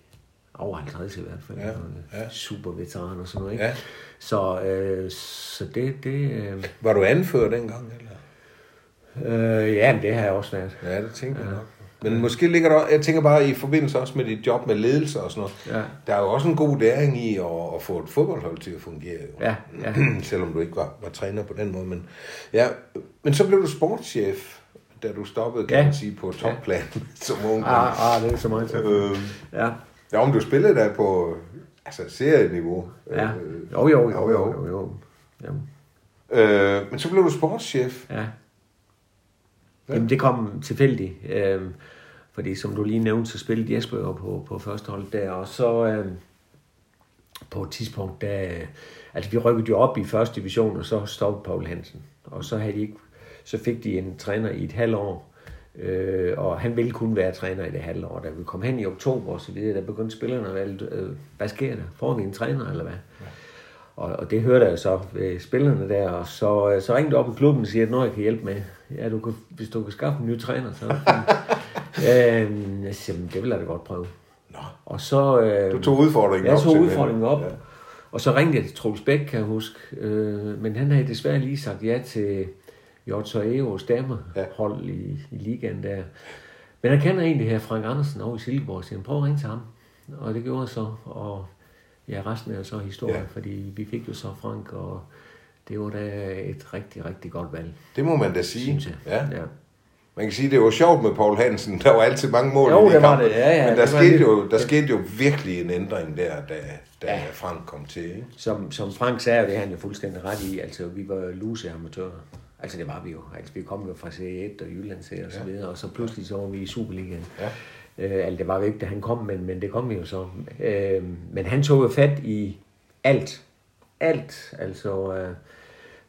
over 50 i hvert fald. Ja, og, ja. Super veteran og sådan noget, ikke? Ja. Så, øh, så det, det øh, Var du anfører dengang, eller? øh, ja, men det har jeg også været. Ja, det tænker jeg nok. Men måske ligger der, jeg tænker bare i forbindelse også med dit job med ledelse og sådan noget, Ja. der er jo også en god læring i at, at få et fodboldhold til at fungere. Jo. Ja, ja. Selvom du ikke var, var træner på den måde. Men, ja, men så blev du sportschef, da du stoppede, kan Ja. man sige, på topplan som ung. Ah, ah, det er så meget. Øh, Ja, ja, om du spillede der på altså, serieniveau. ja. Øh, Jo, jo, jo, jo, jo. jo, jo. jo. Jamen, Øh, men så blev du sportschef. ja. Jamen, det kom tilfældigt. Øh, fordi som du lige nævnte, så spillede Jesper jo på, på første hold der, og så øh, på et tidspunkt, der, altså vi rykkede jo op i første division, og så stoppede Paul Hansen. Og så, havde de ikke, så fik de en træner i et halvt år, Øh, og han ville kun være træner i det halve år. Da vi kom hen i oktober og så videre, der begyndte spillerne at være, øh, hvad sker der? Får vi en træner, eller hvad? Ja. Og, og det hørte jeg så ved spillerne der, og så, øh, så ringte op i klubben og siger, at når jeg kan hjælpe med, ja, du kan, hvis du kan skaffe en ny træner, så øh, jeg siger, det vil jeg da godt prøve. Nå. Og så... Øh, Du tog udfordringen jeg op, tog simpelthen. udfordringen op. Ja. Og så ringte jeg til Troels Bæk, kan jeg huske. Øh, men han havde desværre lige sagt ja til Jotso Eos damerhold ja. i, i ligaen der. Men han kender egentlig her Frank Andersen over i Silkeborg, så jeg prøv at ringe til ham. Og det gjorde jeg så, og ja, resten er jo så historie, Ja. fordi vi fik jo så Frank, og det var da et rigtig, rigtig godt valg, Det må man da sige. Ja. ja. Man kan sige, det var sjovt med Paul Hansen. Der var altid mange mål Jo, i de det var kampe. det. Ja, ja, Men der, det var skete lidt- jo, der skete jo virkelig en ændring der, da, da ja. Frank kom til. Ikke? Som, som Frank sagde, det har han jo fuldstændig ret i, altså vi var lose amatører. Altså det var vi jo. Altså vi kom jo fra C1 og Jylland C og så videre, og så pludselig så var vi i Superligaen. Ja. Øh, altså det var jo ikke, da han kom, men, men det kom vi jo så. Øh, men han tog jo fat i alt. Alt. Altså øh,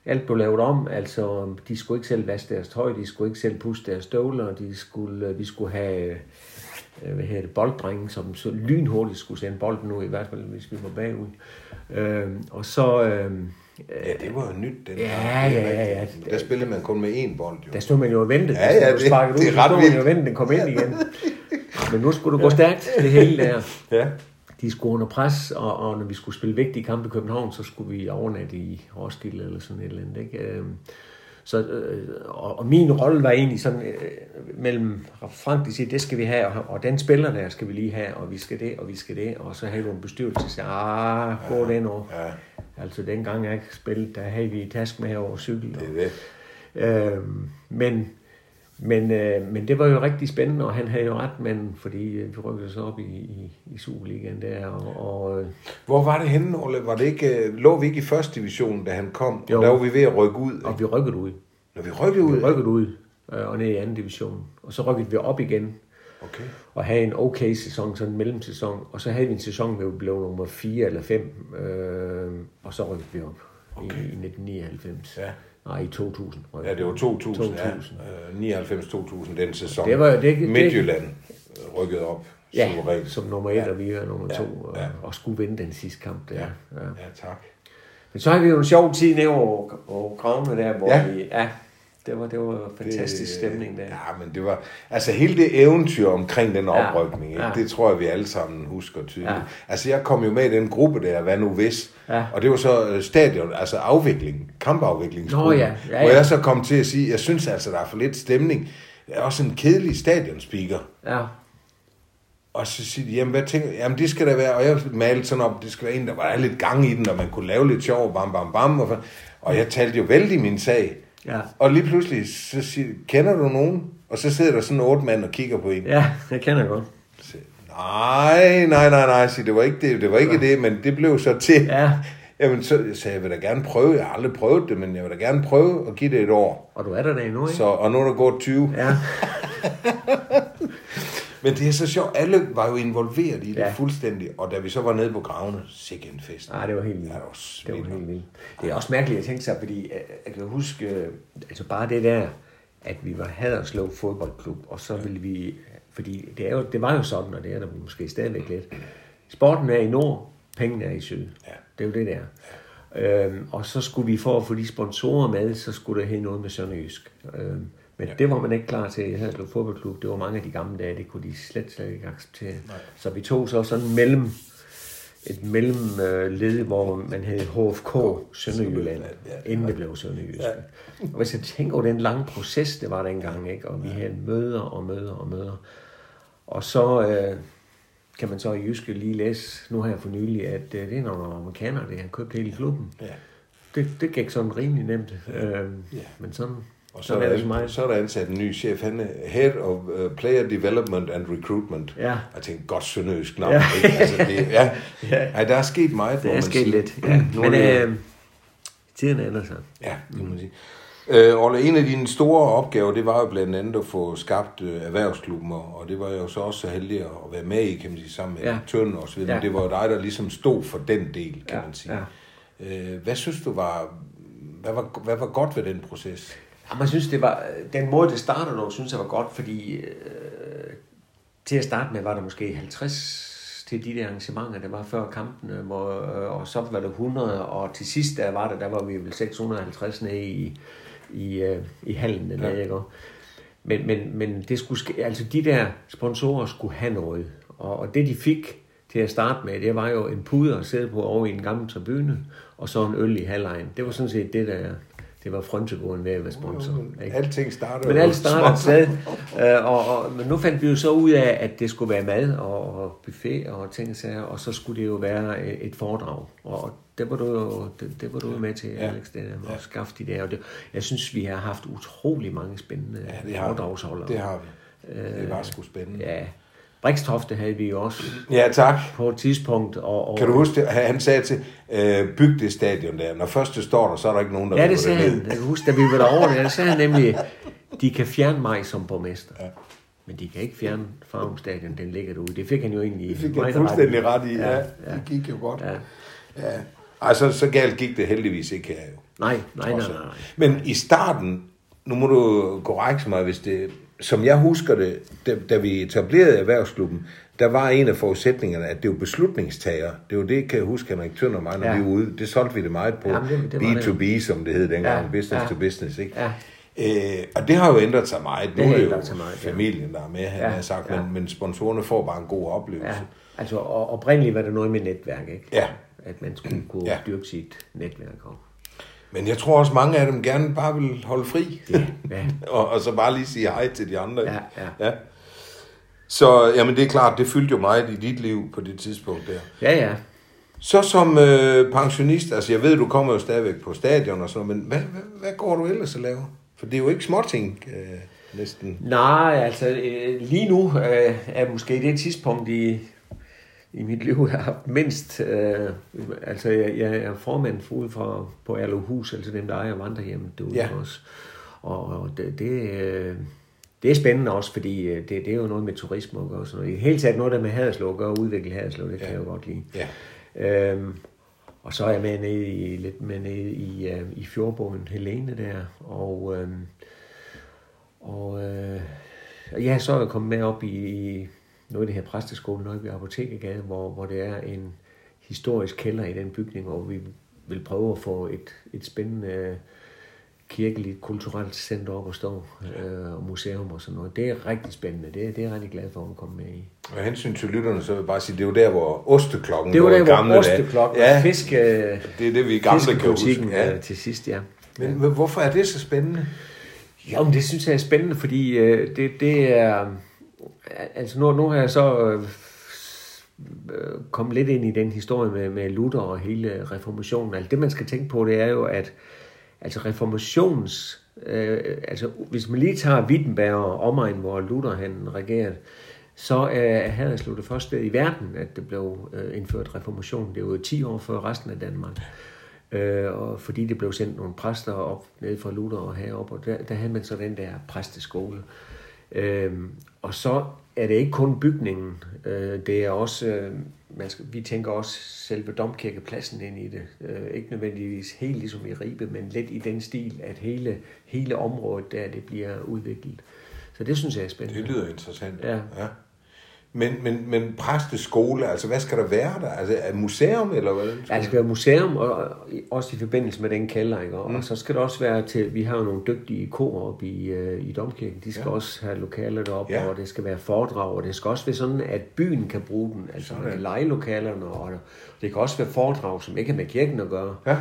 alt blev lavet om. Altså de skulle ikke selv vaske deres tøj, de skulle ikke selv puste deres støvler, de skulle, øh, vi skulle have øh, hvad hedder det, bolddrenge, som så lynhurtigt skulle sende bolden ud, i hvert fald hvis vi var bagud. Øh, og så... Øh, Ja, det var jo nyt. Den Ja. Det ja, ja, rigtigt. Der spillede man kun med én bold, jo. der stod man jo og ventede. Ja, ja, det- du sparkede det er ud, ret stod man vildt. jo og ventede, den kom ind igen. Men nu skulle det gå stærkt, det hele der. Ja. De skulle under pres, og, og når vi skulle spille vigtige kampe i København, så skulle vi overnatte i Roskilde eller sådan et eller andet. Ikke? Øhm, Så, øh, og, og min rolle var egentlig sådan øh, mellem Frank, de siger, det skal vi have, og, og den spiller der skal vi lige have, og vi skal det, og vi skal det, og så havde du en bestyrelse, der siger, ah, gå det nu. Ja, Altså dengang jeg ikke spillede, der havde vi task med over cykel. det er det. Øh, men, men, øh, men det var jo rigtig spændende, og han havde jo ret, men fordi øh, vi rykkede så op i, i, i Superligaen der, og, og øh, Hvor var det henne, Ole? Var det ikke, øh, lå vi ikke i første division, da han kom? Jo. Og der var vi ved at rykke ud. og vi rykkede ud. Når vi rykkede ud? Vi rykkede ud øh, og ned i anden division. Og så rykkede vi op igen Okay. og havde en okay sæson, sådan en mellemsæson. Og så havde vi en sæson, hvor vi blev nummer 4 eller 5, øh, og så rykkede vi op okay. i, i 1999. Ja. Nej, i 2000. rykkede Ja, det var vi. 2000. 2000. Ja. Øh, 99-2000, den sæson. Det var jo- det- det- Midtjylland rykket op. Ja, suverænt. som nummer 1, ja. og vi er nummer 2, og, ja. og skulle vinde den sidste kamp der. Ja. Ja. Ja, tak. Men så har vi jo en sjov tid nede over, over gravene der, hvor Ja. ja. vi... Ja, det var, det var fantastisk Det- stemning der. Ja, men det var... Altså, hele det eventyr omkring den Ja, oprykning, ikke? ja. det tror jeg, vi alle sammen husker tydeligt. Ja. Altså, jeg kom jo med i den gruppe der, hvad nu hvis? Ja. Og det var så øh, stadion, altså afvikling, kampafviklingsgruppen. Nå ja, ja, Hvor ja. jeg så kom til at sige, jeg synes altså, der er for lidt stemning. Det er også en kedelig stadionspeaker. Ja, Og så siger de, jamen hvad tænker Jamen det skal der være, og jeg malede sådan op, det skal være en, der var lidt gang i den, og man kunne lave lidt sjov, bam, bam, bam. Og, og jeg talte jo vældig min sag. Ja. Og lige pludselig, så siger de, kender du nogen? Og så sidder der sådan otte mand og kigger på en. Ja, jeg kender godt. Så jeg, Nej, nej, nej, nej, siger, det var ikke det, det var ikke det, men det blev så til. Ja, Jamen, så sagde jeg, vil da gerne prøve, jeg har aldrig prøvet det, men jeg vil da gerne prøve at give det et år. og du er der da endnu, ikke? Så, og nu er der gået 20. Ja, Men det er så sjovt, alle var jo involveret i det ja. Fuldstændig, og da vi så var nede på gravene, sikke en fest. Nej, det var helt vildt. Ja, det var Det var helt vildt. Det er også mærkeligt at tænke sig, fordi øh, jeg kan huske, øh, altså bare det der, at vi var Haderslev fodboldklub, og så ville vi, fordi det, er jo, det var jo sådan, og det er der måske stadigvæk lidt, sporten er i nord, pengene er i syd. Ja. Det er jo det der. Øhm, og så skulle vi for at få de sponsorer med, så skulle der have noget med Sønderjysk. Øhm, men ja. det var man ikke klar til i Haderslev fodboldklub. Det var mange af de gamle dage, det kunne de slet, slet ikke acceptere. Nej. Så vi tog så sådan mellem et mellemled, hvor man havde HFK Sønderjylland, ja, inden det blev Sønderjysk. Og hvis jeg tænker over den lange proces, det var dengang, ikke? og vi havde møder og møder og møder. Og så øh, kan man så i Jyske lige læse nu her for nylig, at øh, det er nogle amerikanere, der har købt hele klubben. Ja. Det, det gik sådan rimelig nemt. Øh, men sådan, Og så er, er der, så er der ansat en ny chef, han er Head of uh, Player Development and Recruitment. Ja. Jeg tænkte, godt sønderjysk navn. Ja. Ikke? Altså, det, ja. Ja. Ej, der er sket meget, Det er sket sige. lidt. Ja. Nu Men er det- øh, tiden ændrer sig. Ja, det må man sige. Øh, Olle, en af dine store opgaver, det var jo blandt andet at få skabt øh, erhvervsklubben, og det var jeg jo så også så heldig at være med i, kan man sige, sammen med ja. Tønden og så videre. Ja. Men det var jo dig, der ligesom stod for den del, kan Ja, man sige. ja. Øh, hvad synes du var hvad, var, hvad var godt ved den proces? Jeg synes, det var, den måde, det startede dog, synes jeg var godt, fordi øh, til at starte med var der måske 50 til de der arrangementer, der var før kampene, hvor, øh, og så var det 100, og til sidst der var der, der var vi vel 650 nede i, i, øh, i hallen dernede, ja. ikke? Men, men, men det skulle ske, altså de der sponsorer skulle have noget, og, og det de fik til at starte med, det var jo en puder at sidde på over i en gammel tribune, og så en øl i halvlejen. Det var sådan set det, der det var frontegården ved at være sponsor. Ikke? Alting starter Men alt starter et sted. Uh, og, og, men nu fandt vi jo så ud af, at det skulle være mad og, og buffet og ting og sager, og så skulle det jo være et foredrag. Og det var du jo det, det var du med til, ja. Alex, det der med ja. at skaffe de der. Og det, jeg synes, vi har haft utrolig mange spændende ja, det foredragsholdere. Det har vi. Det var sgu spændende. Ja, Brikstofte havde vi jo også. Ja, tak. På et tidspunkt. Og, og... Kan du huske det? Han sagde til, øh, byg det stadion der. Når først det står der, så er der ikke nogen, der Ja, det sagde han. Jeg kan huske, da vi var derovre, der sagde han nemlig, de kan fjerne mig som borgmester. Ja. Men de kan ikke fjerne Farum Stadion, den ligger derude. Det fik han jo egentlig Det fik han fuldstændig ret i, ja. ja. Det gik jo godt. Ja. ja. Altså, så galt gik det heldigvis ikke her jo. Nej, nej, nej, nej, nej. Men i starten, nu må du korrekte mig, hvis det som jeg husker det, da, da vi etablerede erhvervsklubben, der var en af forudsætningerne, at det var beslutningstager. Det var det, kan jeg huske, Henrik Tønder og mig, når ja. vi var ude. Det solgte vi det meget på. Jamen, det, det B2B, det. som det hed dengang. Ja. Business ja. to business, ikke? Ja. Øh, og det har jo ændret sig meget. Nu det er det jo meget, familien, der er med, han ja. har sagt, ja. men, men sponsorerne får bare en god oplevelse. Ja. Altså oprindeligt var det noget med netværk, ikke? Ja. At man skulle kunne ja. dyrke sit netværk op. Men jeg tror også, mange af dem gerne bare vil holde fri. Ja, ja. og, og så bare lige sige hej til de andre. Ja, ja. ja. Så jamen, det er klart, det fyldte jo meget i dit liv på det tidspunkt der. Ja, ja. Så som øh, pensionist, altså jeg ved, du kommer jo stadigvæk på stadion og sådan men hvad, hvad, hvad går du ellers at lave? For det er jo ikke småting, øh, næsten. Nej, altså øh, lige nu øh, er måske det tidspunkt i, i mit liv, har haft mindst. Øh, altså, jeg, jeg er formand for, for på Erlohus, altså dem, der ejer vandrehjemmet derude ja. også. Og, og det, det, øh, det er spændende også, fordi øh, det, det er jo noget med turisme og sådan noget. I hele taget noget der med Haderslev at gøre, udvikle Haderslev, det ja. kan jeg jo godt lide. Ja. Øhm, og så er jeg med nede i, lidt med nede i, uh, i fjordbogen Helene der, og, øhm, og øh, ja, så er jeg kommet med op i, noget af det her præsteskole noget ved Apotekergade, hvor, hvor det er en historisk kælder i den bygning, hvor vi vil prøve at få et, et spændende kirkeligt, kulturelt center op at stå, øh, og museum og sådan noget. Det er rigtig spændende. Det, det er jeg rigtig glad for at komme med i. Og hensyn til lytterne, så vil jeg bare sige, det er jo der, hvor osteklokken Det var der, hvor osteklokken ja, fiske, det er det, vi gamle kan huske. Ja. Øh, til sidst, ja. Men ja. hvorfor er det så spændende? Jo, det synes jeg er spændende, fordi øh, det, det er altså nu, nu har jeg så øh, øh, kommet lidt ind i den historie med, med Luther og hele reformationen. Altså det, man skal tænke på, det er jo, at altså reformations... Øh, altså hvis man lige tager Wittenberg og omegn, hvor Luther han regerede, så er havde jeg det første sted i verden, at det blev øh, indført reformation. Det var jo 10 år før resten af Danmark. Øh, og fordi det blev sendt nogle præster op ned fra Luther og herop, og der, der havde man så den der præsteskole. Øh, og så er det ikke kun bygningen, øh, det er også, øh, man skal, vi tænker også selve domkirkepladsen ind i det. Øh, ikke nødvendigvis helt ligesom i Ribe, men lidt i den stil, at hele, hele området der, det bliver udviklet. Så det synes jeg er spændende. Det lyder interessant. Ja. ja. Men, men, men præsteskole, altså hvad skal der være der? Altså er museum, eller hvad? Ja, det skal være museum, og også i forbindelse med den kælder, ikke? Og, mm. og så skal det også være til, vi har jo nogle dygtige kor oppe i, uh, i Domkirken, de skal ja. også have lokaler deroppe, ja. og det skal være foredrag, og det skal også være sådan, at byen kan bruge den, altså man kan lege lokalerne, og det kan også være foredrag, som ikke har med kirken at gøre. Ja.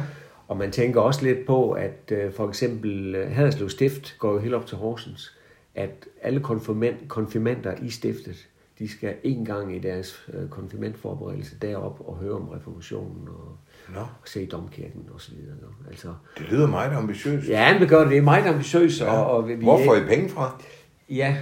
Og man tænker også lidt på, at uh, for eksempel uh, Haderslev Stift går jo helt op til Horsens, at alle konfirmenter i stiftet, de skal en gang i deres øh, konfirmandforberedelse derop og høre om reformationen og, Nå. og se domkirken og så videre. Altså, det lyder meget ambitiøst. Ja, det gør det. Det er meget ambitiøst. Ja. Og, og vi, Hvor får I penge fra? Ja,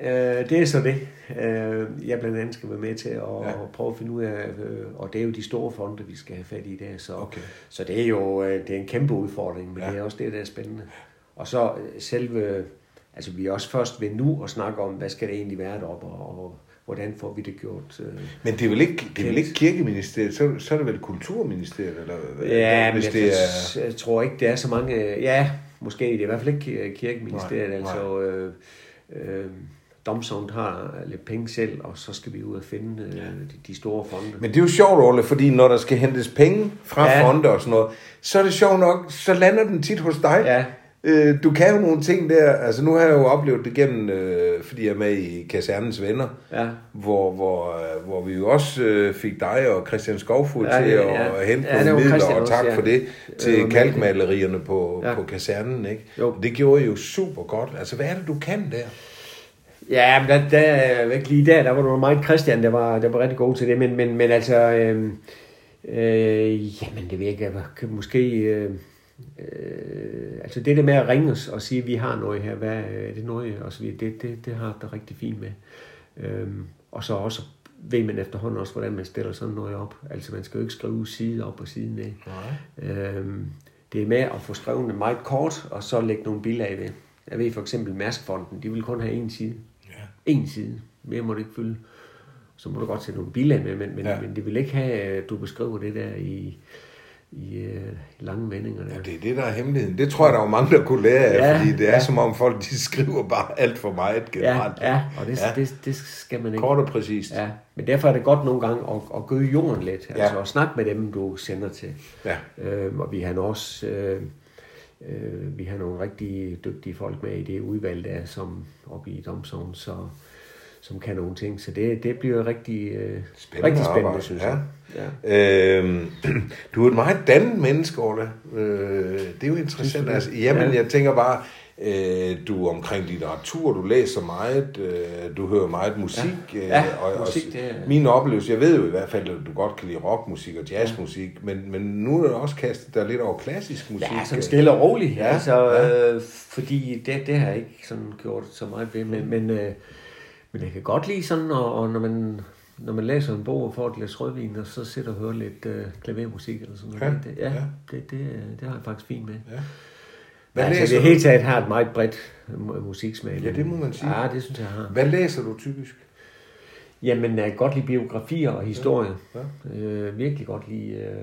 øh, det er så det. Øh, jeg blandt andet skal være med til at ja. prøve at finde ud af, øh, og det er jo de store fonde, vi skal have fat i der. Så, okay. så det er jo øh, det er en kæmpe udfordring, men ja. det er også det, der er spændende. Og så øh, selve altså vi er også først ved nu at snakke om, hvad skal det egentlig være deroppe, og, og hvordan får vi det gjort. Øh, men det er vel ikke, det er vel ikke kirkeministeriet, så, så er det vel kulturministeriet? Eller, ja, hvis men det jeg, er... jeg tror ikke, det er så mange... Ja, måske det er i hvert fald ikke kirkeministeriet, Nej, nej. altså øh, øh, domsovn har lidt penge selv, og så skal vi ud og finde øh, de, de store fonde. Men det er jo sjovt, Ole, fordi når der skal hentes penge fra Ja. ja. fonde og sådan noget, så er det sjovt nok, så lander den tit hos dig. Ja. Øh, du kan jo nogle ting der, altså nu har jeg jo oplevet det gennem, øh, fordi jeg er med i Kasernens Venner, Ja. hvor, hvor, øh, hvor vi jo også øh, fik dig og Christian Skovfod Ja, til ja, at ja. hente Ja, nogle midler, og også, tak ja. for det, til med kalkmalerierne på, Ja. på kasernen, ikke? Jo. Det gjorde I jo super godt. Altså, hvad er det, du kan der? Ja, men der, der, ikke lige der, der var du meget Christian, der var, der var rigtig god til det, men, men, men altså, øh, øh, jamen det ved jeg ikke, måske, øh, øh, altså det der med at ringe os og sige, at vi har noget her, hvad er det noget, og så videre, det, det, det har det rigtig fint med. Øh, og så også ved man efterhånden også, hvordan man stiller sådan noget op. Altså man skal jo ikke skrive side op og side ned. Nej. Øhm, det er med at få skrevet det meget kort, og så lægge nogle billeder ved. Jeg ved for eksempel Mærskfonden, de vil kun have en side. Ja. En side. Mere må det ikke fylde. Så må du godt sætte nogle billeder med, men, men, ja. men det vil ikke have, at du beskriver det der i, i øh, lange vendinger. Der. Ja, det er det, der er hemmeligheden. Det tror jeg, der er mange, der kunne lære af, Ja, fordi det er ja. som om folk, de skriver bare alt for meget ja, generelt. ja, og det, Ja. ja. Det, det skal man ikke. Kort og præcist. Ja, men derfor er det godt nogle gange at, at gøde jorden lidt, Ja. altså at snakke med dem, du sender til. Ja. Øh, og vi har også øh, øh, vi har nogle rigtig dygtige folk med i det udvalg, der er som oppe i Domsovn, så som kan nogle ting. Så det, det bliver rigtig øh, Spændende rigtig spændende, arbejde, synes ja. jeg. Ja. Øhm, du er et meget dannet menneske, Orla. Øh, det er jo interessant. Altså, jamen, Ja. jeg tænker bare, øh, du er omkring litteratur, du læser meget, øh, du hører meget musik. Ja. øh, Ja, og, musik, og, det er- Min oplevelse, jeg ved jo i hvert fald, at du godt kan lide rockmusik og jazzmusik, men, men nu er der også kastet dig lidt over klassisk musik. Ja, sådan stille og roligt. Ja, Ja, altså, ja. Øh, fordi det, det har jeg ikke sådan gjort så meget ved, men, men, øh, men jeg kan godt lide sådan, og, og når man når man læser en bog og får et glas rødvin, og så sidder og hører lidt øh, klavermusik eller sådan noget. Ja, Det, ja, ja. Det, det, det har jeg faktisk fint med. Ja. Hvad altså, læser det hele taget har et meget bredt mu- musiksmag. Ja, det må man sige. Ja, det synes jeg, har. Hvad læser du typisk? Jamen, jeg kan godt lide biografier og historie. Ja. Øh, virkelig godt lide øh,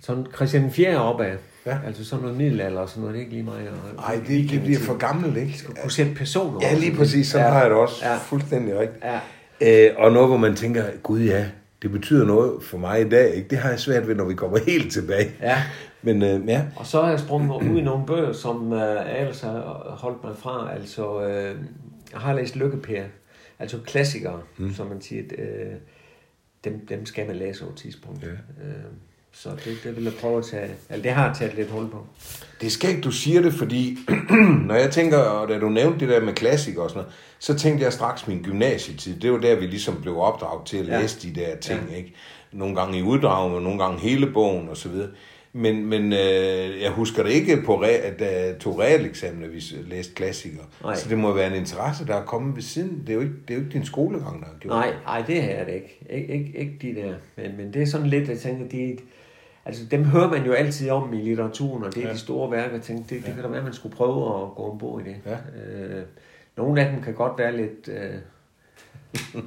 sådan Christian 4. opad. Ja. Altså sådan noget middelalder og sådan noget, det er ikke lige mig. Nej, det, det bliver for gammelt, ikke? kunne sætte personer Ja, lige præcis. Så Ja. har jeg det også Ja. fuldstændig rigtigt. Ja. Øh, og noget, hvor man tænker, gud ja, det betyder noget for mig i dag. Ikke? Det har jeg svært ved, når vi kommer helt tilbage. ja. Men øh, ja, Og så er jeg sprunget ud i nogle bøger, som øh, ellers har holdt mig fra. Altså, øh, jeg har læst Lykkepær. Altså klassikere, mm. som man siger. Øh, dem, dem skal man læse over et tidspunkt. Ja. Øh, så det, det vil jeg prøve at tage. Altså, det har jeg taget lidt hul på. det skal ikke, du siger det, fordi når jeg tænker, og da du nævnte det der med klassikere og sådan noget, så tænkte jeg straks min gymnasietid. Det var der, vi ligesom blev opdraget til at Ja. læse de der ting. Ikke? Nogle gange i uddrag, og nogle gange hele bogen og så videre. Men, men øh, jeg husker det ikke på, at jeg tog realeksamen, at vi læste klassikere. Nej. Så det må være en interesse, der er kommet ved siden. Det er jo ikke, det er jo ikke din skolegang, der har gjort Nej, nej, det er det ikke. Ik- ikke. Ikke de der. Men, men det er sådan lidt, jeg tænker, de, altså dem hører man jo altid om i litteraturen, og det er Ja. ja. de store værker. Jeg tænkte, det, det kan da være, at man skulle prøve at gå ombord i det. Ja. Øh, nogle af dem kan godt være lidt, øh,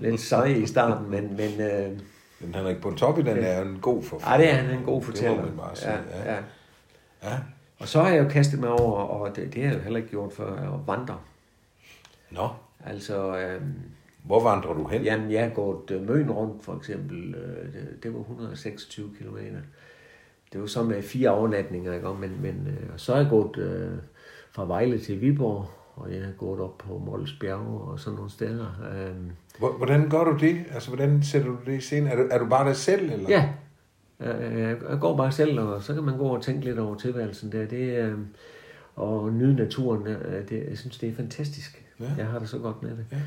lidt seje i starten, men, men øh, Men Henrik Pontoppi, den er en god forfatter. ej, det er han en god Det må fortæller. man bare sige, ja. ja. Ja. Ja. Og så har jeg jo kastet mig over, og det, det har jeg jo heller ikke gjort før, at vandre. Nå, Altså, øh, hvor vandrer du hen? Jamen, jeg har gået øh, Møn rundt, for eksempel. Øh, det, det var 126 km. Det var så med fire overnatninger, ikke? Men, men øh, og så har jeg gået øh, fra Vejle til Viborg, og jeg har gået op på Mols Bjerge og sådan nogle steder. Øh, Hvor- Hvordan gør du det? Altså, hvordan sætter du det i scenen? Er du, er du bare dig selv, eller? ja, øh, jeg går bare selv, og så kan man gå og tænke lidt over tilværelsen der. Det, øh, og nyde naturen, øh, det, jeg synes, det er fantastisk. Ja. Jeg har det så godt med det. Ja.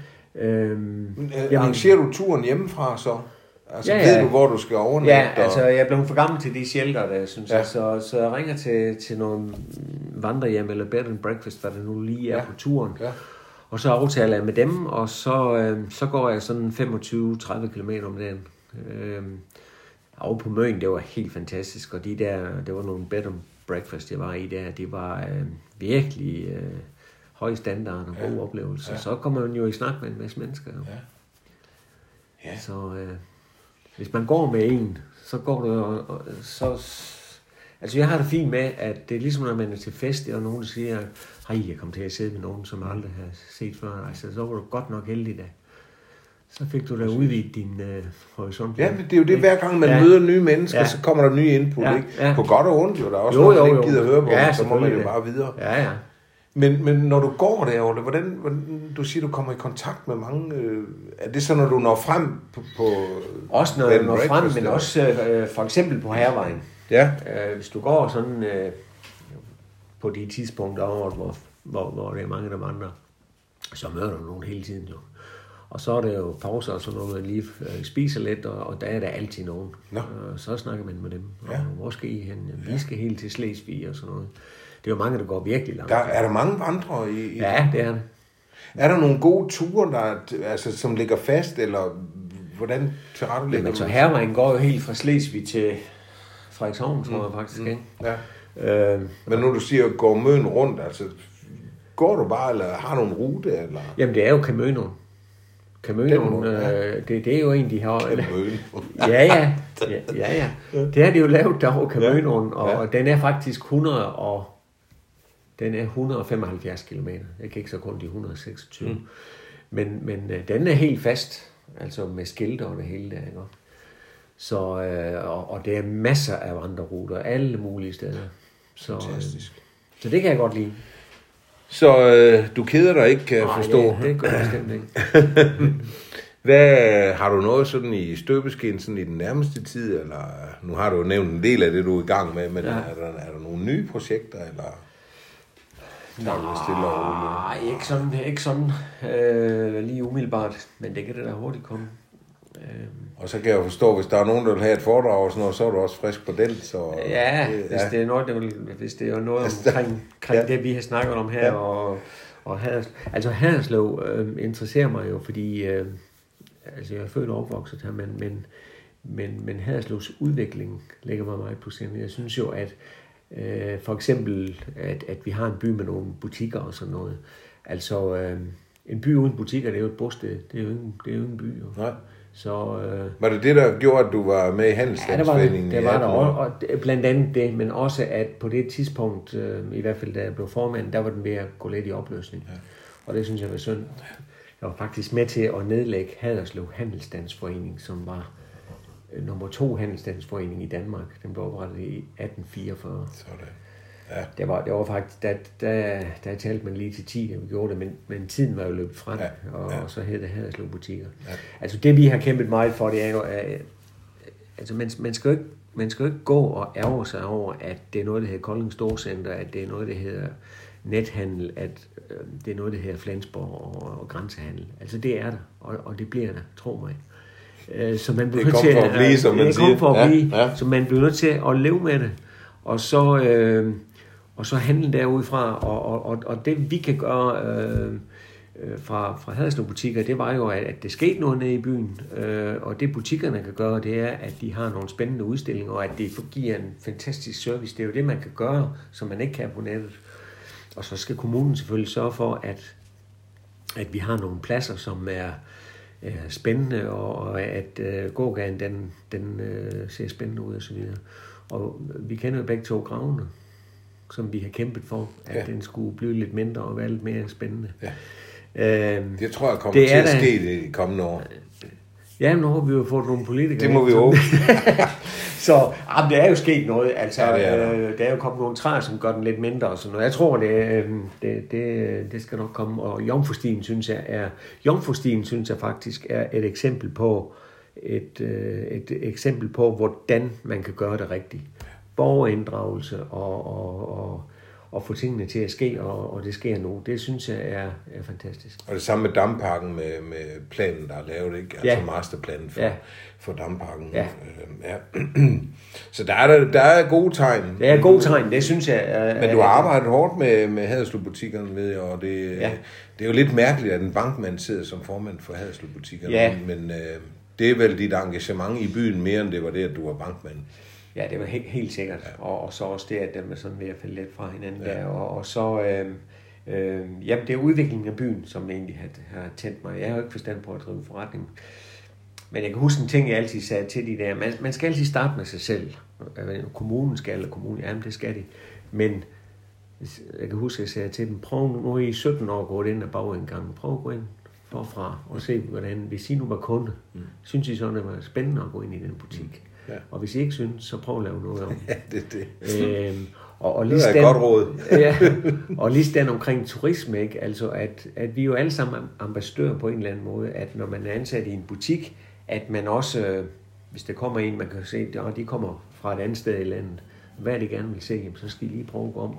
Øhm, Men, øh, Arrangerer du turen hjemmefra så? Altså, Ja, ja, ved du, hvor du skal overnatte? Ja, og- altså jeg blevet for gammel til de shelter, der, synes Ja. jeg. Så, så jeg ringer til, til nogle vandrehjem eller bed and breakfast, hvad det nu lige er Ja. på turen. Ja. Og så aftaler jeg med dem, og så, øh, så går jeg sådan 25-30 km om dagen. Øh, og på Møn, det var helt fantastisk, og de der, det var nogle bed and breakfast, jeg var i der, det var øh, virkelig øh, høj standard og Ja. oplevelser. Ja. Så kommer man jo i snak med en masse mennesker. Ja. Ja. Så øh, hvis man går med en, så går det, og, og, så Altså, jeg har det fint med, at det er ligesom, når man er til fest, og nogen siger, hej, jeg kom til at sidde med nogen, som jeg aldrig har set før. Altså, så var du godt nok heldig da. Så fik du da udvidet din øh, horisont. Ja, men det er jo det, hver gang man Ja. møder nye mennesker, Ja. så kommer der nye input, Ja, ikke? På godt og ondt jo, der er også Jo, nogen, der jo, ikke jo. gider høre på, Ja, så må man jo selvfølgelig. bare videre. Ja, ja. Men, men når du går derovre, hvordan, hvordan, du siger, du kommer i kontakt med mange, øh, er det så, når du når frem på, på Også når and når frem, men også øh, for eksempel på hervejen. Ja, Øh, hvis du går sådan øh, på de tidspunkter over, hvor, hvor, hvor det er mange, der vandrer, så møder du nogen hele tiden jo. Og så er det jo pauser og sådan noget, man lige øh, spiser lidt, og, og der er der altid nogen. Nå. Og så snakker man med dem. Ja. Og hvor skal I hen? Vi skal helt til Slesvig og sådan noget. Det er jo mange, der går virkelig langt. der, er der mange vandrere i, i Ja, det er det. Er der nogle gode ture, der, er- altså, som ligger fast, eller hvordan tilrettelægger Jamen, så det? hervejen går jo helt fra Slesvig til Frederikshavn, tror jeg faktisk, ikke? Ja. Øh, Men når du siger, går møden rundt, altså, går du bare, eller har du en rute, eller? Jamen, det er jo må- ja. øh, det, det er jo en, de har... Ja, ja, ja, ja, ja. Det har de jo lavet derovre, Camønoen, og, Ja. og den er faktisk 100 og... Den er 175 km. Jeg ikke så kun de 126. Mm. Men, men øh, den er helt fast, altså med skilte og det hele der, ikke? Så, øh, og, og det er masser af vandreruter, alle mulige steder. Så, øh, Fantastisk. så det kan jeg godt lide. Så øh, du keder dig ikke, kan jeg Nej, forstå. Det, det gør jeg bestemt ikke. Hvad, har du noget sådan i støbeskeen sådan i den nærmeste tid, eller nu har du jo nævnt en del af det, du er i gang med, men ja. er, der, er der nogle nye projekter, eller det stille og roligt? Nej, ikke sådan, ikke sådan øh, lige umiddelbart, men det kan det da hurtigt komme. Øh, Og så kan jeg forstå, hvis der er nogen, der vil have et foredrag og sådan noget, så er du også frisk på den. Så, ja, det- hvis det er noget, der vil, hvis det er noget Altså, omkring, omkring ja. det, vi har snakket om her, Ja. og, og Haders, altså Haderslev øh, interesserer mig jo, fordi øh, altså jeg er født og opvokset her, men, men, men, men Haderslevs udvikling ligger mig meget på sinde. Jeg synes jo, at øh, for eksempel, at, at vi har en by med nogle butikker og sådan noget. Altså, øh, en by uden butikker, det er jo et bosted. Det er jo ingen, det er jo ingen by. Jo. Nej. Så øh, Var det det, der gjorde, at du var med i ja, det var det. Handelsstandsforeningen? Det var der 18 år? og, og det- blandt andet det, men også at på det tidspunkt, øh, i hvert fald da jeg blev formand, der var den ved at gå lidt i opløsning. Ja. Og det synes jeg var synd. Jeg var faktisk med til at nedlægge Haderslev Handelsstandsforening, som var øh, nummer to handelsstandsforening i Danmark. Den blev oprettet i 1844. Sådan. Ja. Det var, det var faktisk, der, der, der talte man lige til 10, da vi gjorde det, men, men tiden var jo løbet fra det, Ja, og, ja. og så hed det Haderslev Butikker. Ja. Altså det, vi har kæmpet meget for, det er jo, at, altså man, man, skal jo ikke, man skal jo ikke gå og ærge sig over, at det er noget, der hedder Kolding Storcenter, at det er noget, der hedder nethandel, at øh, det er noget, der hedder Flensborg og, og grænsehandel. Altså det er der, og, og det bliver der, tro mig. Øh, Så man bliver Det nødt til for at blive, som man det siger. for at Ja, blive, ja. så man bliver nødt til at leve med det. Og så, øh, og så handle derudfra. Og, og, og, og det vi kan gøre øh, øh, fra, fra Haderslev butikker, det var jo, at, at det skete noget nede i byen. Øh, og det butikkerne kan gøre, det er, at de har nogle spændende udstillinger, og at de giver en fantastisk service. Det er jo det, man kan gøre, som man ikke kan på nettet. Og så skal kommunen selvfølgelig sørge for, at, at vi har nogle pladser, som er, er spændende, og, og at øh, gågaden den, den øh, ser spændende ud og så videre. Og vi kender jo begge to gravene, som vi har kæmpet for, at Ja. den skulle blive lidt mindre og være lidt mere spændende. Ja. Øhm, Det tror jeg kommer Det til at ske det kommende år. ja, nu har vi jo fået nogle politikere. Det må vi håbe. Så jamen, der er jo sket noget. Altså, Ja, det er der. øh, der er jo kommet nogle træer, som gør den lidt mindre og sådan noget. Jeg tror, det, øh, det, det, det skal nok komme. Og Jomfrustien synes jeg er, Jomfrustien synes jeg faktisk er et eksempel på, et, øh, et eksempel på, hvordan man kan gøre det rigtigt. Borgerinddragelse og, og, og, og få tingene til at ske, og, og det sker nu. Det synes jeg er, er fantastisk. Og det samme med dampakken med, med planen, der er lavet, ikke? Altså Ja. masterplanen for, Ja. for dampakken. Ja. Øh, ja. Så der er, der, der er gode tegn. Det er gode tegn, det synes jeg. Er, Men du har arbejdet hårdt med, med Haderslev-butikkerne, ved jeg, og det, Ja. det er jo lidt mærkeligt, at en bankmand sidder som formand for Haderslev-butikkerne. Ja. Men, men øh, det er vel dit engagement i byen mere, end det var det, at du var bankmand. Ja, det var helt, helt sikkert. Ja. Og, og så også det, at dem er sådan ved at falde lidt fra hinanden ja. der. Og, og så, øh, øh, jamen det er udviklingen af byen, som egentlig har, har tændt mig. Jeg har jo ikke forstand på at drive forretning. Men jeg kan huske en ting, jeg altid sagde til de der. Man, man skal altid starte med sig selv. Kommunen skal, eller kommunen, jamen det skal de. Men jeg kan huske, at jeg sagde til dem, prøv nu, er I 17 år gået ind ad bagindgangen. Prøv at gå ind forfra og se, hvordan, hvis I nu var kunde, mm. synes I så, det var spændende at gå ind i den butik? Ja. Og hvis I ikke synes, så prøv at lave noget om. Ja, det det. Øhm, og, og Det er et godt råd. ja, og lige den omkring turisme, ikke? Altså, at, at vi er jo alle sammen ambassadører på en eller anden måde, at når man er ansat i en butik, at man også, øh, hvis der kommer en, man kan se, at de kommer fra et andet sted i landet, hvad det gerne vil se, jamen, så skal I lige prøve at gå om,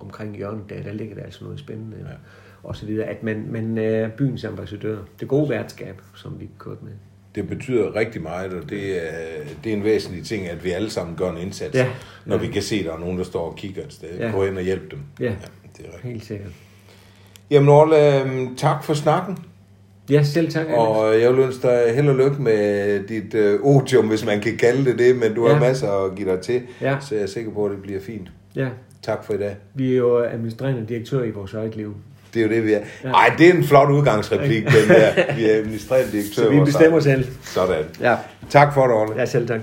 omkring hjørnet der, der ligger der altså noget spændende, ja. og så videre, at man, man er byens ambassadør. Det gode værtskab, som vi kørte med. Det betyder rigtig meget, og det er, det er en væsentlig ting, at vi alle sammen gør en indsats, Ja. når vi kan se, at der er nogen, der står og kigger et sted. Ja. Gå hen og hjælp dem. Ja. det er rigtigt. Helt sikkert. Jamen, Orla, øhm, tak for snakken. Ja, selv tak, Alex. Og jeg vil ønske dig held og lykke med dit øh, otium, hvis man kan kalde det det, men du har Ja. masser at give dig til, Ja. så jeg er sikker på, at det bliver fint. Ja, Tak for i dag. vi er jo administrerende direktør i vores eget liv. Det er jo det, vi er. Nej, det er en flot udgangsreplik, den der. Vi er administrerende direktør. Så vi bestemmer selv. Sådan. Ja, Tak for det, Orla. ja selv tak.